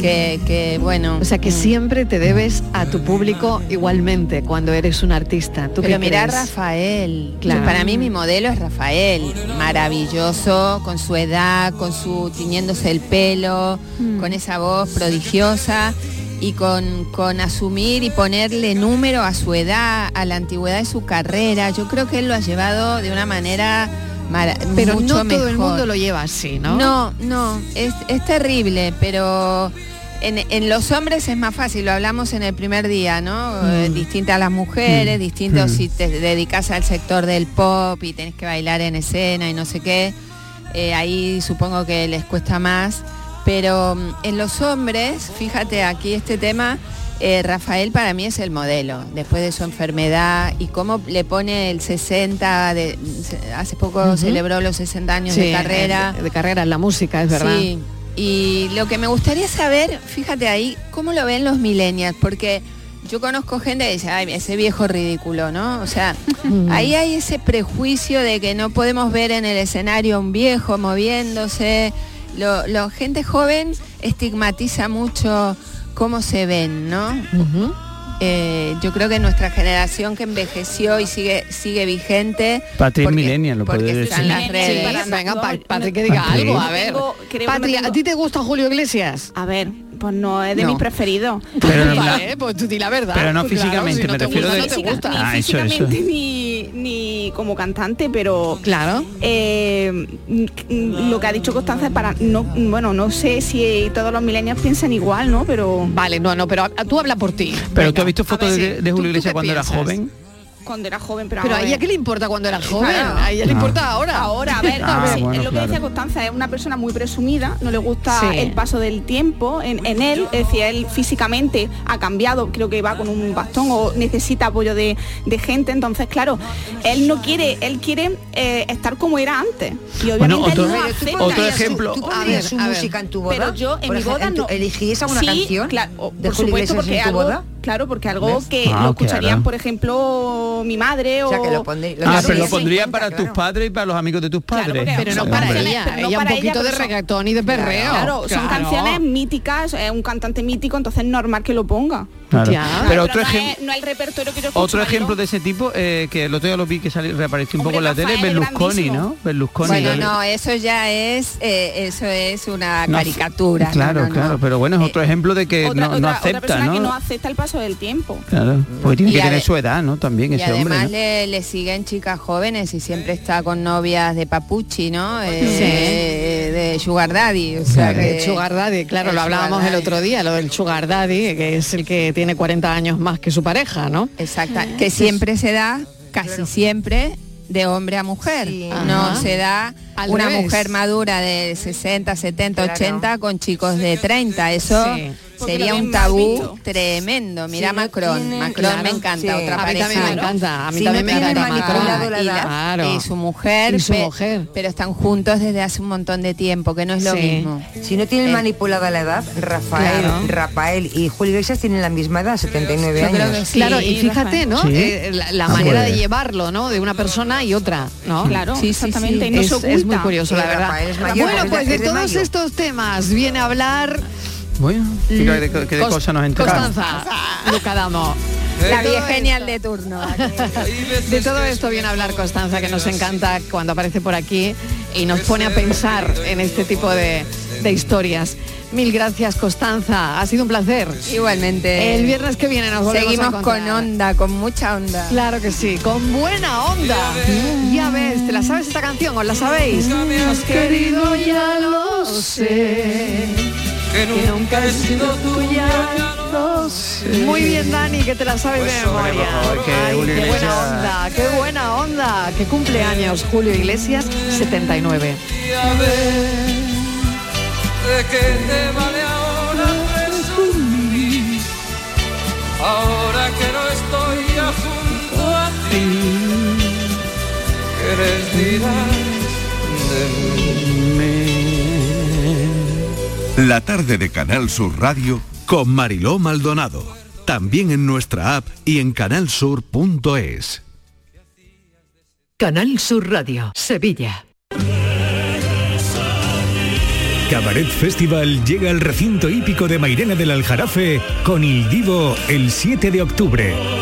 que, que, bueno. O sea que mm. siempre te debes a tu público igualmente cuando eres un artista. ¿Tú Pero crees? Rafael, Claro. para mí mi modelo es Rafael, maravilloso, con su edad, con su tiñéndose el pelo, Mm. con esa voz prodigiosa y con, con asumir y ponerle número a su edad, a la antigüedad de su carrera. Yo creo que él lo ha llevado de una manera mara- Pero mucho no todo el mundo lo lleva así, ¿no? No, no, es, es terrible, pero en, en los hombres es más fácil, lo hablamos en el primer día, ¿no? Eh, distinta a las mujeres, distinto Mm. si te dedicas al sector del pop y tenés que bailar en escena y no sé qué, eh, ahí supongo que les cuesta más, pero mm, en los hombres, fíjate aquí este tema, eh, Rafael para mí es el modelo, después de su enfermedad y cómo le pone el 60, de, hace poco celebró los 60 años Sí, de carrera. De, de carrera en la música, es verdad. Sí, y lo que me gustaría saber, fíjate ahí, cómo lo ven los millennials, porque yo conozco gente que dice, ay, ese viejo ridículo, ¿no? O sea, ahí hay ese prejuicio de que no podemos ver en el escenario un viejo moviéndose. Lo- gente joven estigmatiza mucho cómo se ven, ¿no? Eh, yo creo que nuestra generación que envejeció y sigue sigue vigente Patrick porque- Millennial lo puede están decir. las redes. Sí, venga, Pa- Patri, que diga Patri. algo, a ver. Tengo- creo que Patri, me ¿a ti te gusta Julio Iglesias? A ver, pues no es de No. mis preferidos. Pero la- Vale, pues tú di la verdad. Pero no Pues claro, físicamente, si no me te refiero gusta, de- no te gusta. Ni Ah, eso, eso. físicamente Ni, ni como cantante, pero Claro. eh, lo que ha dicho Constanza es para no bueno no sé si todos los milenios piensan igual, ¿no? Pero Vale, no, no, pero a- tú habla por ti. Pero Venga, tú has visto fotos de, de ¿Tú- Julio Iglesias cuando era joven. Cuando era joven, pero, Pero a ella qué le importa cuando era joven, Claro. a ella le Ah. importa ahora. Ahora, a ver, Ah, sí, bueno, es lo que claro. decía Constanza, es una persona muy presumida, no le gusta Sí. el paso del tiempo en, en él, es decir, él físicamente ha cambiado, creo que va con un bastón o necesita apoyo de, de gente, entonces claro, él no quiere, él quiere eh, estar como era antes. Y obviamente Bueno, otro- él no acepta otro pondrías su- ejemplo- ¿Tú A ver, su a ver. música en tu boda? Pero yo en Por mi boda ejemplo, no. ¿Elegirías alguna Sí, canción Claro, de por supuesto, porque en tu algo, boda? Claro, porque algo ¿Ves? que Ah, lo escucharían, claro. por ejemplo, mi madre o. O sea, que lo pondrí- lo Ah, Claro, pero lo pondría para claro. tus padres y para los amigos de tus padres. porque- Pero no para hombre. ella, pero no ella un para poquito ella, de reggaetón y de perreo. Claro, son canciones míticas, es un cantante mítico, entonces es normal que lo ponga. Claro. Ya. Pero No, otro no ejemplo... no el repertorio que yo escucho, Otro ejemplo de ese tipo, eh, que el otro día lo vi que salió, reapareció un Hombre, poco en la tele, Berlusconi. ¿no? Berlusconi. Bueno, no, eso ya es, eh, eso es una No, caricatura. Claro, no, no. claro, pero bueno, es otro ejemplo de que otra, no, no otra- otra acepta, persona ¿no? que no acepta el paso del tiempo. Claro, porque tiene Y que ade- tener su edad, ¿no? También Y ese hombre. además ¿no? le, le siguen chicas jóvenes y siempre está con novias de papuchi, ¿no? Eh, Sí. de, sugar daddy. O sea, El que- sugar daddy, claro, lo hablábamos el otro día, lo del sugar daddy, que es el que tiene 40 años más que su pareja, ¿no? Exacta, que siempre se da, casi siempre, de hombre a mujer. No Ajá. se da Al una revés. mujer madura de 60, 70, Claro. 80 con chicos de 30. Eso Sí. Sería un tabú tremendo. Mira Macron, tiene- Macron claro, me encanta, sí. otra A mí pareja. también me encanta, a mí Si también no me tiene encanta Macron. la y. Claro. y su mujer, Y su pe- mujer. pero están juntos desde hace un montón de tiempo, que no es lo Sí. mismo. Si no tienen Eh, manipulada la edad, Rafael, Claro. Rafael y Julio Iglesias tienen la misma edad, 79 Yo años. creo que sí, Claro, y fíjate, ¿no? Sí. Eh, la la Ah, manera de llevarlo, ¿no? De una persona y otra, ¿no? Claro, exactamente. sí. y no es. Muy curioso, la verdad. Mayor, bueno, pues es de de todos mayo. estos temas viene a hablar Bueno, ¿qué, de, qué de Cos- cosas nos enteramos? Constanza Lucadamo. La De todo vieja genial esto- de turno. De todo esto viene a hablar Constanza, que nos encanta cuando aparece por aquí y nos pone a pensar en este tipo de, de historias. Mil gracias, Constanza. Ha sido un placer. Igualmente. El viernes que viene nos volvemos a Seguimos con onda, con mucha onda. Claro que sí, con buena onda. Ya ves, ¿te la sabes esta canción? ¿Os la sabéis? Has querido, ya lo sé. Que nunca he sido tuya, sé. Muy bien, Dani, que te la sabes de memoria. favor, que Ay, qué buena onda, qué buena onda. Que cumpleaños Julio Iglesias, 79. Ya ves, ¿de qué te vale ahora presumir? Ahora que no estoy junto a ti, ¿qué les dirás La tarde de Canal Sur Radio Con Mariló Maldonado. También en nuestra app y en canalsur.es. Canal Sur Radio, Sevilla. Cabaret Festival llega al recinto hípico de Mairena del Aljarafe con Il Divo el 7 de octubre.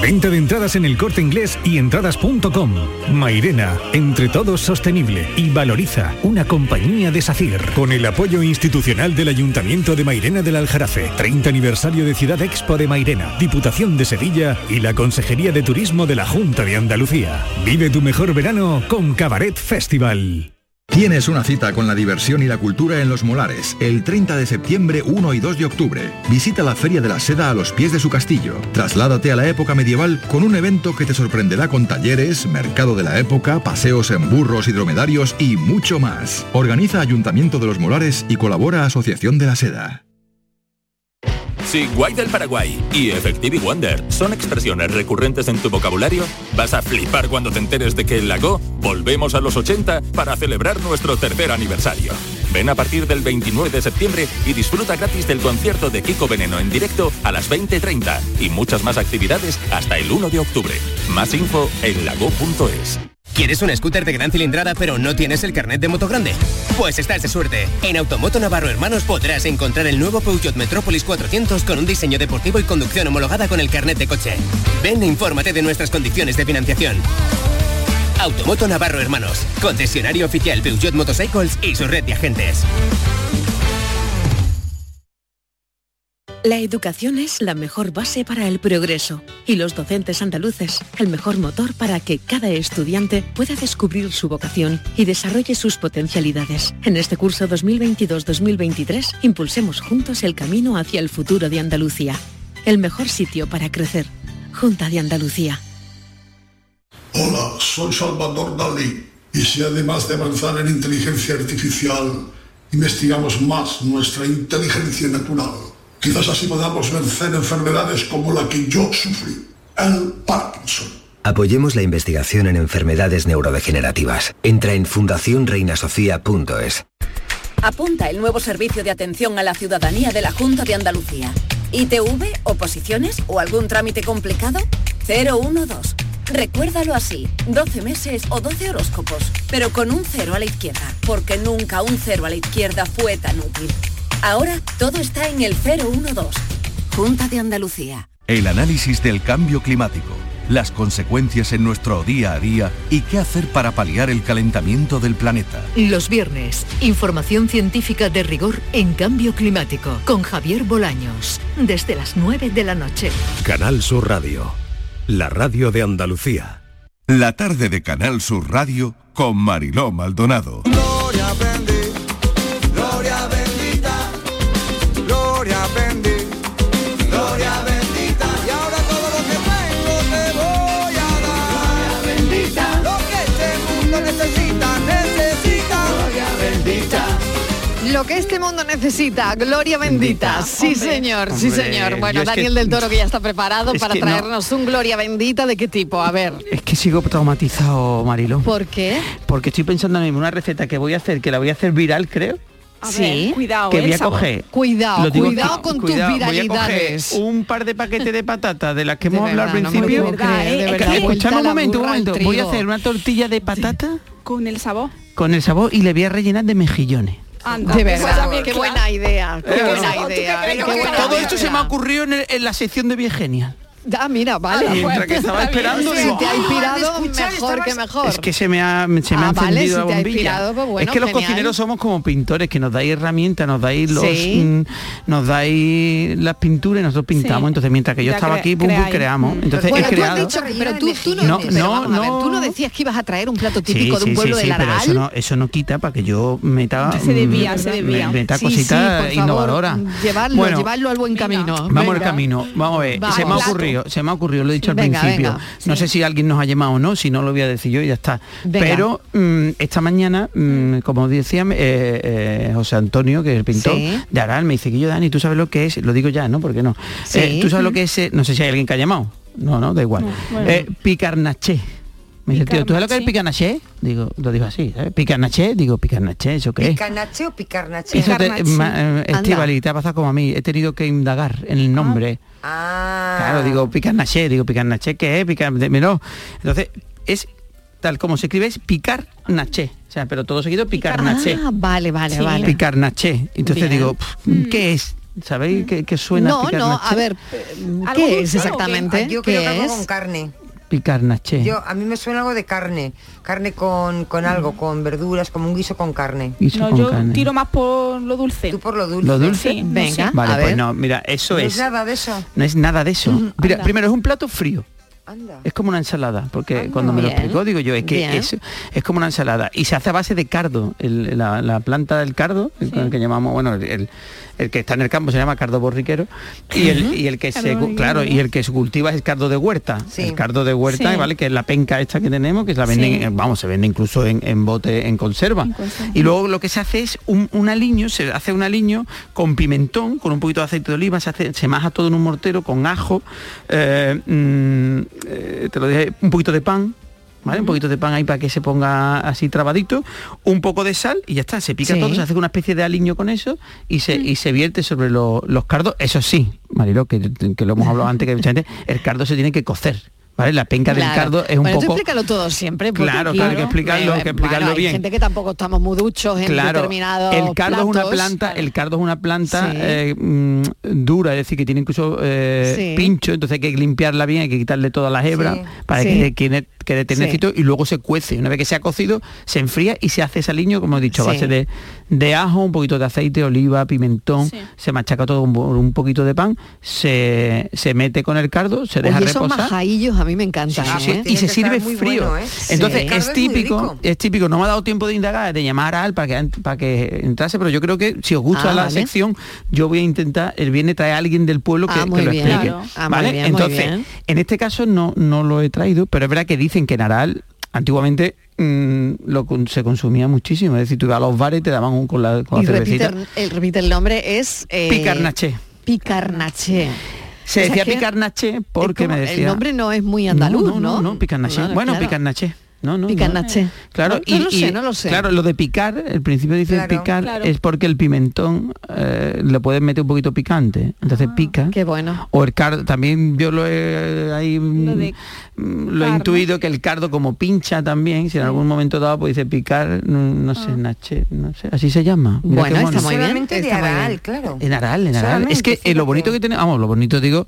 Venta de entradas en el corte inglés y entradas.com. Mairena, entre todos sostenible y valoriza una compañía de SACIR. Con el apoyo institucional del Ayuntamiento de Mairena del Aljarafe, 30 aniversario de Ciudad Expo de Mairena, Diputación de Sevilla y la Consejería de Turismo de la Junta de Andalucía. Vive tu mejor verano con Cabaret Festival. Tienes una cita con la diversión y la cultura en Los Molares, el 30 de septiembre, 1 y 2 de octubre. Visita la Feria de la Seda a los pies de su castillo. Trasládate a la época medieval con un evento que te sorprenderá con talleres, mercado de la época, paseos en burros y dromedarios y mucho más. Organiza Ayuntamiento de Los Molares y colabora Asociación de la Seda. Si Guay del Paraguay y Effective Wonder son expresiones recurrentes en tu vocabulario, vas a flipar cuando te enteres de que en Lago volvemos a los 80 para celebrar nuestro tercer aniversario. Ven a partir del 29 de septiembre y disfruta gratis del concierto de Kiko Veneno en directo a las 20.30 y muchas más actividades hasta el 1 de octubre. Más info en lago.es. ¿Quieres un scooter de gran cilindrada pero no tienes el carnet de moto grande? Pues estás de suerte. En Automoto Navarro Hermanos podrás encontrar el nuevo Peugeot Metropolis 400 con un diseño deportivo y conducción homologada con el carnet de coche. Ven e infórmate de nuestras condiciones de financiación. Automoto Navarro Hermanos, concesionario oficial Peugeot Motorcycles y su red de agentes. La educación es la mejor base para el progreso y los docentes andaluces el mejor motor para que cada estudiante pueda descubrir su vocación y desarrolle sus potencialidades. En este curso 2022-2023 impulsemos juntos el camino hacia el futuro de Andalucía. El mejor sitio para crecer. Junta de Andalucía. Hola, soy Salvador Dalí. Y si además de avanzar en inteligencia artificial, investigamos más nuestra inteligencia natural, quizás así podamos vencer enfermedades como la que yo sufrí, el Parkinson. Apoyemos la investigación en enfermedades neurodegenerativas. Entra en fundacionreinasofía.es. Apunta el nuevo servicio de atención a la ciudadanía de la Junta de Andalucía. ITV, oposiciones o algún trámite complicado? 012. Recuérdalo así, 12 meses o 12 horóscopos, pero con un cero a la izquierda, porque nunca un cero a la izquierda fue tan útil. Ahora todo está en el 012. Junta de Andalucía. El análisis del cambio climático, las consecuencias en nuestro día a día y qué hacer para paliar el calentamiento del planeta. Los viernes, información científica de rigor en cambio climático con Javier Bolaños, desde las 9 de la noche. Canal Sur Radio, la radio de Andalucía. La tarde de Canal Sur Radio con Mariló Maldonado. Lo que este mundo necesita, gloria bendita. Sí, Hombre. señor, sí, señor. Bueno, yo es que- Daniel del Toro que ya está preparado Es para no. traernos un gloria bendita de qué tipo. A ver, Es que sigo traumatizado, Marilo. ¿por qué? Porque estoy pensando en una receta que voy a hacer, que la voy a hacer viral, creo. Sí. cuidado, que voy a coger. Cuidado, Lo digo cuidado que- con cuidado, tus voy a coger viralidades. un par de paquetes de patatas de las que De hemos hablado al verdad, no me principio. escuchadme un momento, un al momento. Voy a hacer una tortilla de patata Con el sabor. con el sabor y le voy a rellenar de mejillones. Anda, De pues verdad, también, qué buena idea, qué buena ¿tú qué idea. Todo esto se me ha ocurrido en, el- en la sección de Vía Genial. Ah, mira, vale. Mientras que estaba esperando, Si digo, te ha "Ah, inspirado, de escuchar, mejor que estabas- mejor. Es que se me ha, se me Ah, ha vale, encendido si la te ha bombilla. inspirado, pues bueno, es que los genial. cocineros somos como pintores, que nos dais herramientas, nos dais los Sí. mm, nos dais las pinturas y nosotros pintamos. Sí. Entonces mientras que yo Ya estaba cre- aquí, pum, pum, creamos. Mm. Entonces Bueno, he tú has creado. dicho, pero tú, tú no, No, pero no, a ver, no. tú no decías que ibas a traer un plato Sí, típico de un sí, pueblo sí, del sí, pero eso no, eso no quita para que yo meta Se mm, se desvía. me- meta Sí, sí, cositas innovadoras. Llevarlo, llevarlo al buen camino. Vamos al camino, vamos a ver. Se me ha Plato. Se me ha ocurrido, lo he dicho al principio. venga, no sé si alguien nos ha llamado o no, si no lo voy a decir yo y ya está. Venga. Pero mm, esta mañana, mm, como decía eh, eh, José Antonio, que es el pintor Sí. de Aral, me dice que yo, Dani, tú sabes lo que es, lo digo ya, ¿no? ¿Por qué no? Sí. Eh, tú sabes lo que es, no sé si hay alguien que ha llamado. No, no, da igual. bueno. Eh, picarnaché. Me dice, tío, ¿tú sabes lo que es Picarnaché. picarnaché? Digo, lo digo así, ¿sabes? Picarnaché, digo, picarnaché, ¿eso qué es? ¿Picarnache o picarnache? Eso te, Picarnaché. ma- eh, te ha pasado como a mí, he tenido que indagar en el nombre. Ah. Claro, digo picarnaché, digo picarnaché, ¿qué es? Picar... de- no. Entonces, es tal como se escribe, es picarnaché. O sea, pero todo seguido picarnaché. Ah, vale, vale, Sí. vale. Picarnaché. Entonces Bien. digo, ¿qué es? ¿Sabéis qué, qué suena No, no, picarnaché? a ver, ¿Algo ¿qué es exactamente? Yo ¿Qué creo que es? con carne. Picarnaché. Yo, a mí me suena algo de carne. Carne con, con algo, con verduras, como un guiso con carne. Guiso No, con yo carne. tiro más por lo dulce. Tú por lo dulce. ¿Lo dulce? Sí, no Venga, sé. Vale, a pues ver. no, mira, eso No es. es nada de eso. No es nada de eso. Mira, anda. primero es un plato frío. Anda. Es como una ensalada, porque Anda. cuando me lo explicó digo yo, es que es, es como una ensalada y se hace a base de cardo, el- la, la planta del cardo, el, que llamamos, bueno, el, el- que está en el campo se llama cardo borriquero y el, y el que Cardo se borriquero. claro y el que se cultiva es el cardo de huerta, Sí. el cardo de huerta, Sí. vale, que es la penca esta que tenemos, que se la venden, vamos, se vende incluso en, en bote en conserva. En conserva. Y luego lo que se hace es un, un aliño, se hace un aliño con pimentón, con un poquito de aceite de oliva, se hace, se maja todo en un mortero con ajo, eh, mm, eh, te lo dije, un poquito de pan. ¿Vale? Un poquito de pan ahí para que se ponga así trabadito, un poco de sal y ya está, se pica Sí. todo, se hace una especie de aliño con eso y se, y se vierte sobre lo- los cardos. Eso sí, Marilo, que, que lo hemos hablado antes, que mucha gente, el cardo se tiene que cocer. ¿Vale? La penca del cardo es un bueno, tú poco. explícalo todo siempre. Claro, claro, hay que explicarlo, hay que explicarlo bueno, bien. Hay gente que tampoco estamos muy duchos en Claro, determinados el cardo es una planta, el cardo es una planta Sí. eh, dura, es decir, que tiene incluso eh, Sí. pincho, entonces hay que limpiarla bien, hay que quitarle todas las hebras Sí. para que quede, quede ternecito Sí. y luego se cuece. Una vez que se ha cocido, se enfría y se hace ese aliño, como he dicho, a Sí. base de, de ajo, un poquito de aceite, oliva, pimentón, Sí. se machaca todo con un poquito de pan, se, se mete con el cardo, se deja Oye, esos reposar. majadillos a mí me encantan. Sí, sí, ¿eh? y se que sirve frío. bueno, ¿eh? Entonces Sí. es típico, es típico, no me ha dado tiempo de indagar, de llamar a Al para que para que entrase, pero yo creo que si os gusta Ah, la vale. sección, yo voy a intentar el viernes traer a alguien del pueblo que, Ah, que muy lo bien. explique. Claro. Ah, muy ¿Vale? bien, Entonces, bien. en este caso no, no lo he traído, pero es verdad que dicen que en Aral antiguamente mm, lo se consumía muchísimo. Es decir, tú ibas a los bares y te daban un con la, con la Y repite, cervecita. el, repite el nombre es... eh, Picarnaché. Picarnaché. Se O sea decía que picarnaché porque me decía... El nombre no es muy andaluz, ¿no? No, no, no, picarnaché. Claro, bueno, claro. picarnaché. No, no. Picanache. Claro, No, y, no lo y- sé, no lo sé. Claro, lo de picar, el principio dice Claro, picar claro. es porque el pimentón eh, le puedes meter un poquito picante, entonces pica. Ah, Qué bueno. O el cardo, también yo lo he ahí mm, mm, lo he intuido que el cardo como pincha también, si en algún momento dado pues dice picar, no, no sé, nache, no sé, así se llama. Mira Bueno, está muy bien. Solamente de está muy bien. Aral, claro. En Aral, en Aral. Es que eh, lo bonito que tenemos, vamos, lo bonito digo,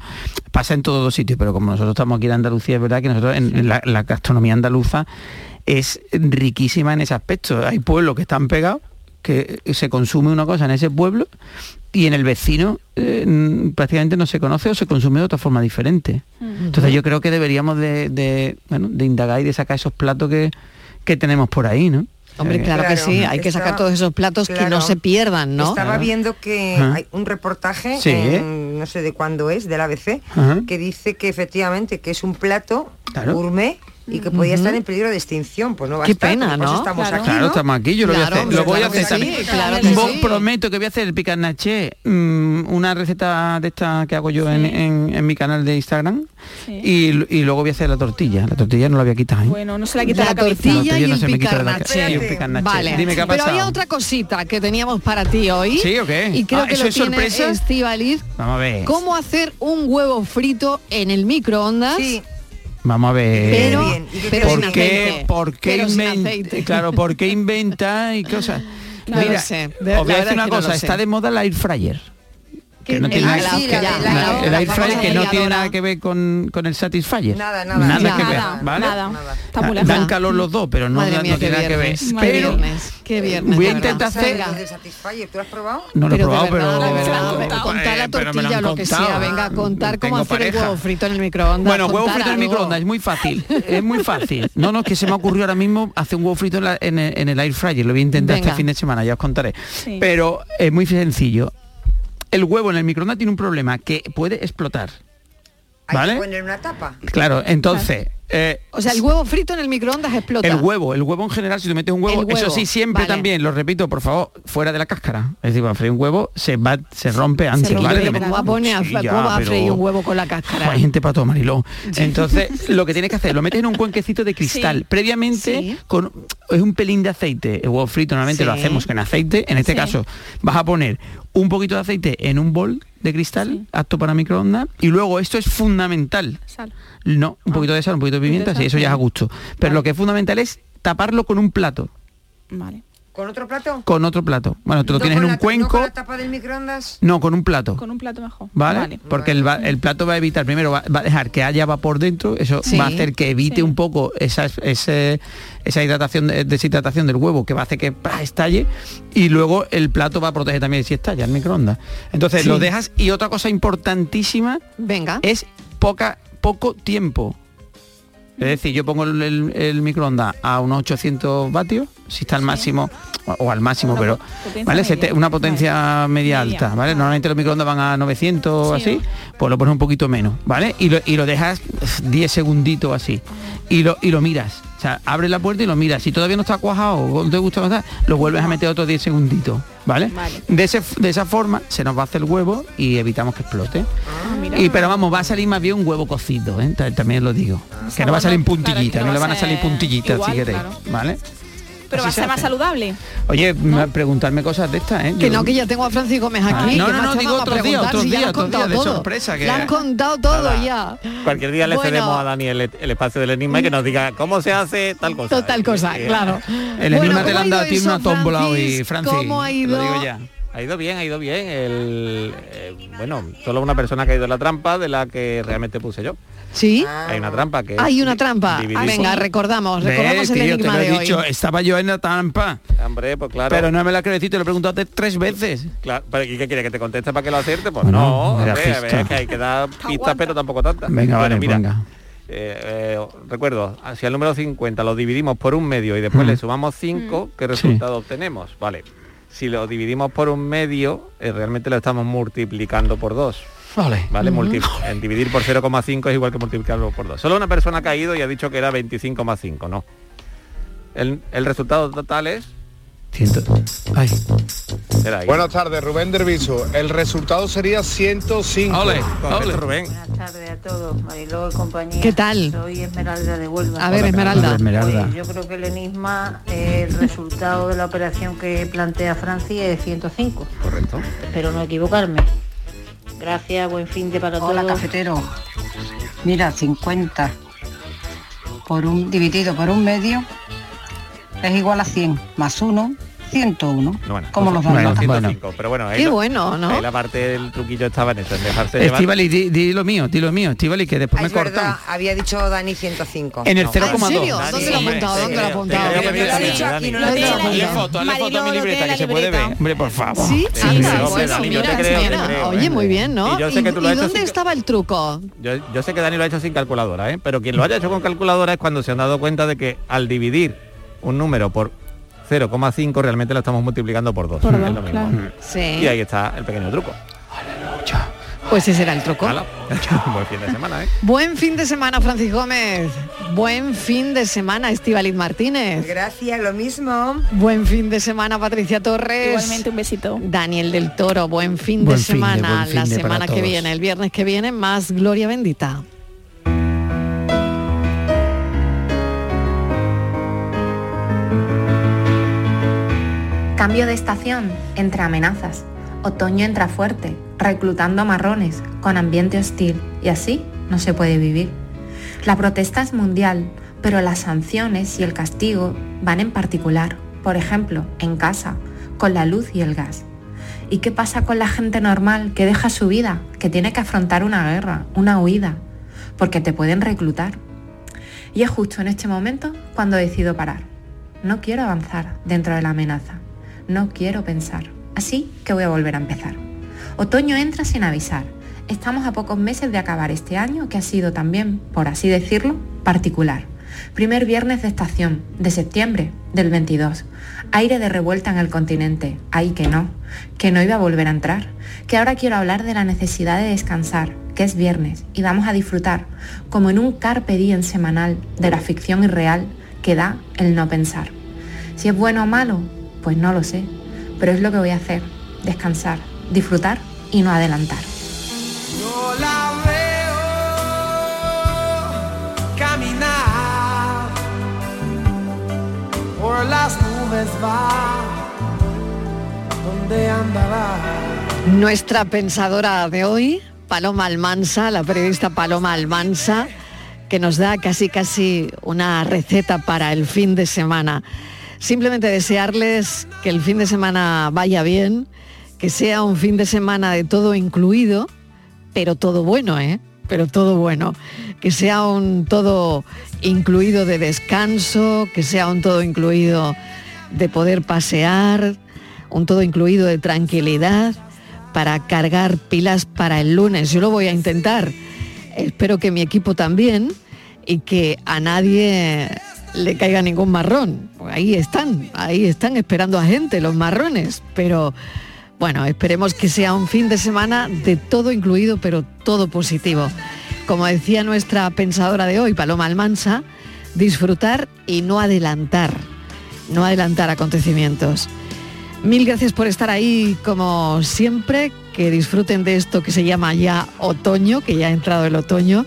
pasa en todos los sitios, pero como nosotros estamos aquí en Andalucía, es verdad que nosotros en, en la, la gastronomía andaluza es riquísima en ese aspecto. Hay pueblos que están pegados, que se consume una cosa en ese pueblo y en el vecino eh, mm, prácticamente no se conoce o se consume de otra forma diferente. Entonces yo creo que deberíamos de, de, bueno, de indagar y de sacar esos platos que, que tenemos por ahí, ¿no? Hombre, Eh, claro, que sí, hay que sacar todos esos platos que no se pierdan, ¿no? Estaba viendo que hay un reportaje, Sí. en- no sé de cuándo es, del ABC, que dice que efectivamente que es un plato Claro. gourmet y que podía estar en peligro de extinción. Pues no va Qué a estar, pena, ¿no? estamos Claro. aquí, Claro, ¿no? estamos aquí, yo lo voy a hacer, lo voy a hacer sí, también. claro que Vos sí. prometo que voy a hacer el picarnaché, mm, una receta de esta que hago yo en, en- en mi canal de Instagram y, y luego voy a hacer la tortilla. La tortilla no la voy a quitar. ¿eh? Bueno, no se la quita La la, tortilla y no el se me quita de la ca- picarnaché. y el picarnaché. Vale. Dime qué ha Pero había otra cosita que teníamos para ti hoy. ¿Sí o qué? Y creo Ah, que ¿eso lo es tiene sorpresa? Estíbaliz. Vamos a ver. ¿Cómo hacer un huevo frito en el microondas? Vamos a ver. Pero- pero sin ¿Por qué, por qué Pero sin. Claro, ¿por qué inventa y cosas? No lo Mira, sé. os voy la a decir una cosa, lo está sé. de moda el air fryer. Que no El- tiene nada- nada- el air fryer que no tiene nada que ver con, con el Satisfyer. Nada, nada. Nada que ver, Nada, nada. Dan calor los dos, pero no, tiene nada que ver. Pero viernes, qué viernes, voy a intentar hacer... ¿tú has probado? No lo he Pero de probado, verdad, pero... Eh, contar la lo tortilla lo que sea, venga a contar cómo hacer el huevo frito en el microondas. Bueno, huevo frito en el microondas es muy fácil, es muy fácil. No, no, es que se me ocurrió ahora mismo hacer un huevo frito en, el, air fryer, lo voy a intentar este fin de semana, ya os contaré. Pero es muy sencillo. El huevo en el microondas tiene un problema que puede explotar. Hay ¿Vale? que poner una tapa. Claro, entonces, eh, O sea, el huevo frito en el microondas explota. el huevo, el huevo en general, si tú metes un huevo, eso sí, siempre vale. también, lo repito, por favor, fuera de la cáscara. Es decir, cuando freír un huevo se va, se rompe antes, rompe, ¿vale? ¿cómo va a poner Sí, cómo va a freír un huevo con la cáscara? hay gente para todo, Mariló. Entonces, lo que tienes que hacer, lo metes en un cuenquecito de cristal. Sí. Previamente, Sí. con es un pelín de aceite. El huevo frito normalmente lo Sí. hacemos con aceite. En este Sí. caso, vas a poner un poquito de aceite en un bol de cristal, apto para microondas. Y luego, esto es fundamental. Sal. No, un poquito de sal, un poquito de pimienta, sí, eso ya es a gusto. Pero lo que es fundamental es taparlo con un plato, Vale. ¿Con otro plato? con otro plato. Bueno, tú lo ¿No tienes en un la ta- ¿No cuenco. con la tapa del microondas? No, con un plato. Con un plato mejor. ¿Vale? Porque el, plato va a evitar, primero va, va a dejar que haya vapor dentro, eso Sí. va a hacer que evite Sí. un poco esa, ese- esa hidratación, de- deshidratación del huevo, que va a hacer que estalle, y luego el plato va a proteger también si estalla el microondas. Entonces Sí. lo dejas, y otra cosa importantísima Venga. es poca, poco tiempo. Es decir, yo pongo el, el- el microondas a unos 800 vatios, si está al máximo, o, o al máximo, Una pero potencia ¿vale? Media. una potencia media Media. alta, ¿vale? Normalmente los microondas van a 900 o Sí, así, pues lo pones un poquito menos, ¿vale? Y lo, y lo dejas 10 segunditos así. Y lo, y lo miras. O sea, abre la puerta y lo miras. Si todavía no está cuajado o no te gusta lo vuelves a meter otros 10 segunditos, ¿vale? Vale. De, ese, de esa forma se nos va a hacer el huevo y evitamos que explote. Ah, mira. Y pero vamos, va a salir más bien un huevo cocido, ¿eh? Ta- también lo digo. Que no va a salir Claro, puntillita, no no le van a salir puntillitas si queréis, claro. ¿vale? Pero va a ser más saludable. Oye, me- preguntarme cosas de estas, ¿eh? Que Yo- no, que ya tengo a Francis Gómez aquí. Ah, no, que no, no, digo otros días, otros si ya días, otros de todo. sorpresa, que- Le han contado todo Nada. ya. Cualquier día le Bueno. cedemos a Dani el, el espacio del enigma y que nos diga cómo se hace tal cosa. Total cosa, Eh, claro. El Bueno, enigma te lo ¿cómo han dado a ti una tómbola hoy, Francis? ¿Cómo ha ido? Lo digo ya. Ha ido bien, ha ido bien. El, eh, bueno, solo una persona ha caído en la trampa de la que realmente puse yo. ¿Sí? Hay una trampa que... Hay una trampa. Ah, Venga, recordamos, recordamos el tío, te enigma lo he de dicho, hoy. estaba yo en la trampa. Hombre, pues claro. Pero no me la crees, te lo he preguntado te- tres veces. Claro, pero ¿y qué quiere? ¿Que te conteste para que lo acierte? Pues Bueno, no, era hombre, a ver, pista. que hay que dar pistas, pero tampoco tantas. Venga, Bueno, vale, mira, venga. eh, eh, recuerdo, si al número 50 lo dividimos por un medio y después Mm. le sumamos 5, ¿qué resultado obtenemos? Vale. Si lo dividimos por un medio, eh, realmente lo estamos multiplicando por 2. Vale. ¿Vale? Multi- en dividir por 0,5 es igual que multiplicarlo por 2. Solo una persona ha caído y ha dicho que era 25,5, no. El, el resultado total es. Ay. Buenas tardes, Rubén Derviso. El resultado sería 105. Ole, ole. Rubén. Buenas tardes a todos, Mariló y compañía. ¿Qué tal? Soy Esmeralda de Huelva. A ver, Hola, Esmeralda. Pues Esmeralda. yo creo que el enigma, el resultado de la operación que plantea Francia es 105. Correcto. Espero no equivocarme. Gracias, buen fin de para Hola, todos. cafetero. Mira, 50 por un dividido por un medio es igual a 100 más 1, 101. Bueno, ¿Cómo pues, los bueno, nota? 105, pero bueno, ahí Qué lo- bueno, ¿no? Ahí la parte del truquillo estaba en eso, en dejarse llevar. Estivali, di, di lo mío, di lo mío, Estivali, que después Ah, me es verdad, cortan. había dicho Dani 105. En el No. 0,2. ¿Ah, ¿en serio? Dani, ¿Dónde lo ha apuntado? ¿Dónde lo ha apuntado? te creo, Porque lo ha Dani, dicho aquí, Dani. no lo ha dicho Hazle aquí. foto, hazle foto a mi libreta, que se puede ver. Hombre, por favor. Sí, Oye, muy bien, ¿no? Y dónde estaba el truco? Yo, yo sé que Dani lo ha hecho sin calculadora, ¿eh? pero quien lo haya hecho con calculadora es cuando se han dado cuenta de que al dividir un número por 0,5 realmente lo estamos multiplicando por 2. Por es dos, lo mismo. claro. Sí. Y ahí está el pequeño truco. Pues ese era el truco. Buen fin de semana, ¿eh? Buen fin de semana, Francis Gómez. Buen fin de semana, Estivaliz Martínez. Gracias, lo mismo. Buen fin de semana, Patricia Torres. Igualmente un besito. Daniel del Toro, buen fin Buen de fin semana. fin La de semana que viene, el viernes que viene, más Gloria Bendita. Cambio de estación entre amenazas. Otoño entra fuerte, reclutando marrones, con ambiente hostil, y así no se puede vivir. La protesta es mundial, pero las sanciones y el castigo van en particular, por ejemplo, en casa, con la luz y el gas. ¿Y qué pasa con la gente normal que deja su vida, que tiene que afrontar una guerra, una huida? Porque te pueden reclutar. Y es justo en este momento cuando decido parar. No quiero avanzar dentro de la amenaza. No quiero pensar. Así que voy a volver a empezar. Otoño entra sin avisar. Estamos a pocos meses de acabar este año que ha sido también, por así decirlo, particular. Primer viernes de estación, de septiembre del 22. Aire de revuelta en el continente. Ay, que no, que no iba a volver a entrar. Que ahora quiero hablar de la necesidad de descansar, que es viernes, y vamos a disfrutar, como en un carpe diem semanal, de la ficción irreal que da el no pensar. Si es bueno o malo, pues no lo sé, pero es lo que voy a hacer, descansar, disfrutar y no adelantar. Yo la veo caminar por las nubes va donde andará. Nuestra pensadora de hoy, Paloma Almansa, la periodista Paloma Almansa, que nos da casi casi una receta para el fin de semana. Simplemente desearles que el fin de semana vaya bien, que sea un fin de semana de todo incluido, pero todo bueno, ¿eh? Pero todo bueno. Que sea un todo incluido de descanso, que sea un todo incluido de poder pasear, un todo incluido de tranquilidad para cargar pilas para el lunes. Yo lo voy a intentar. Espero que mi equipo también y que a nadie le caiga ningún marrón. Ahí están, ahí están esperando a gente los marrones, pero bueno, esperemos que sea un fin de semana de todo incluido, pero todo positivo. Como decía nuestra pensadora de hoy, Paloma Almansa, disfrutar y no adelantar, no adelantar acontecimientos. Mil gracias por estar ahí como siempre, que disfruten de esto que se llama ya otoño, que ya ha entrado el otoño,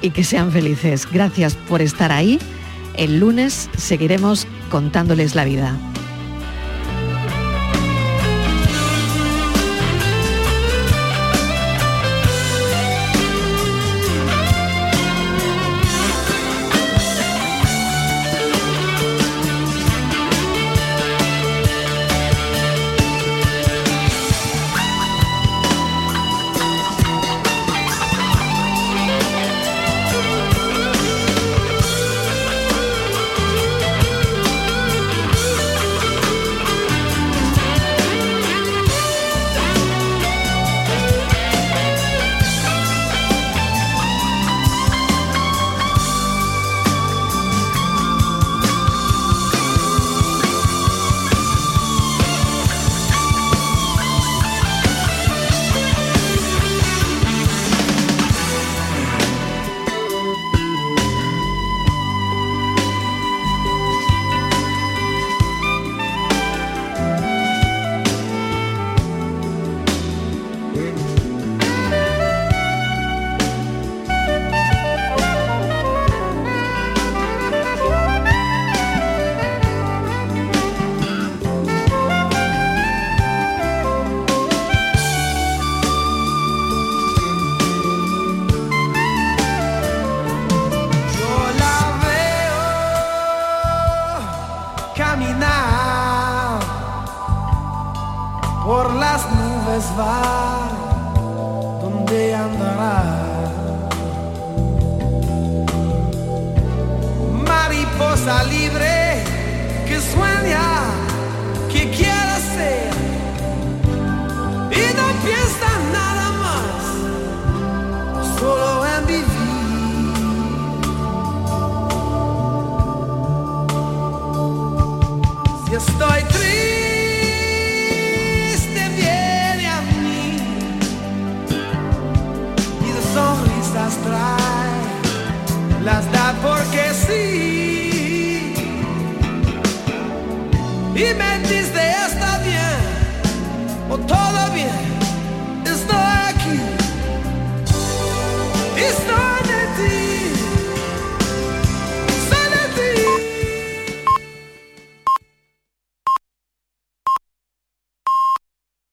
y que sean felices. Gracias por estar ahí. El lunes seguiremos contándoles la vida.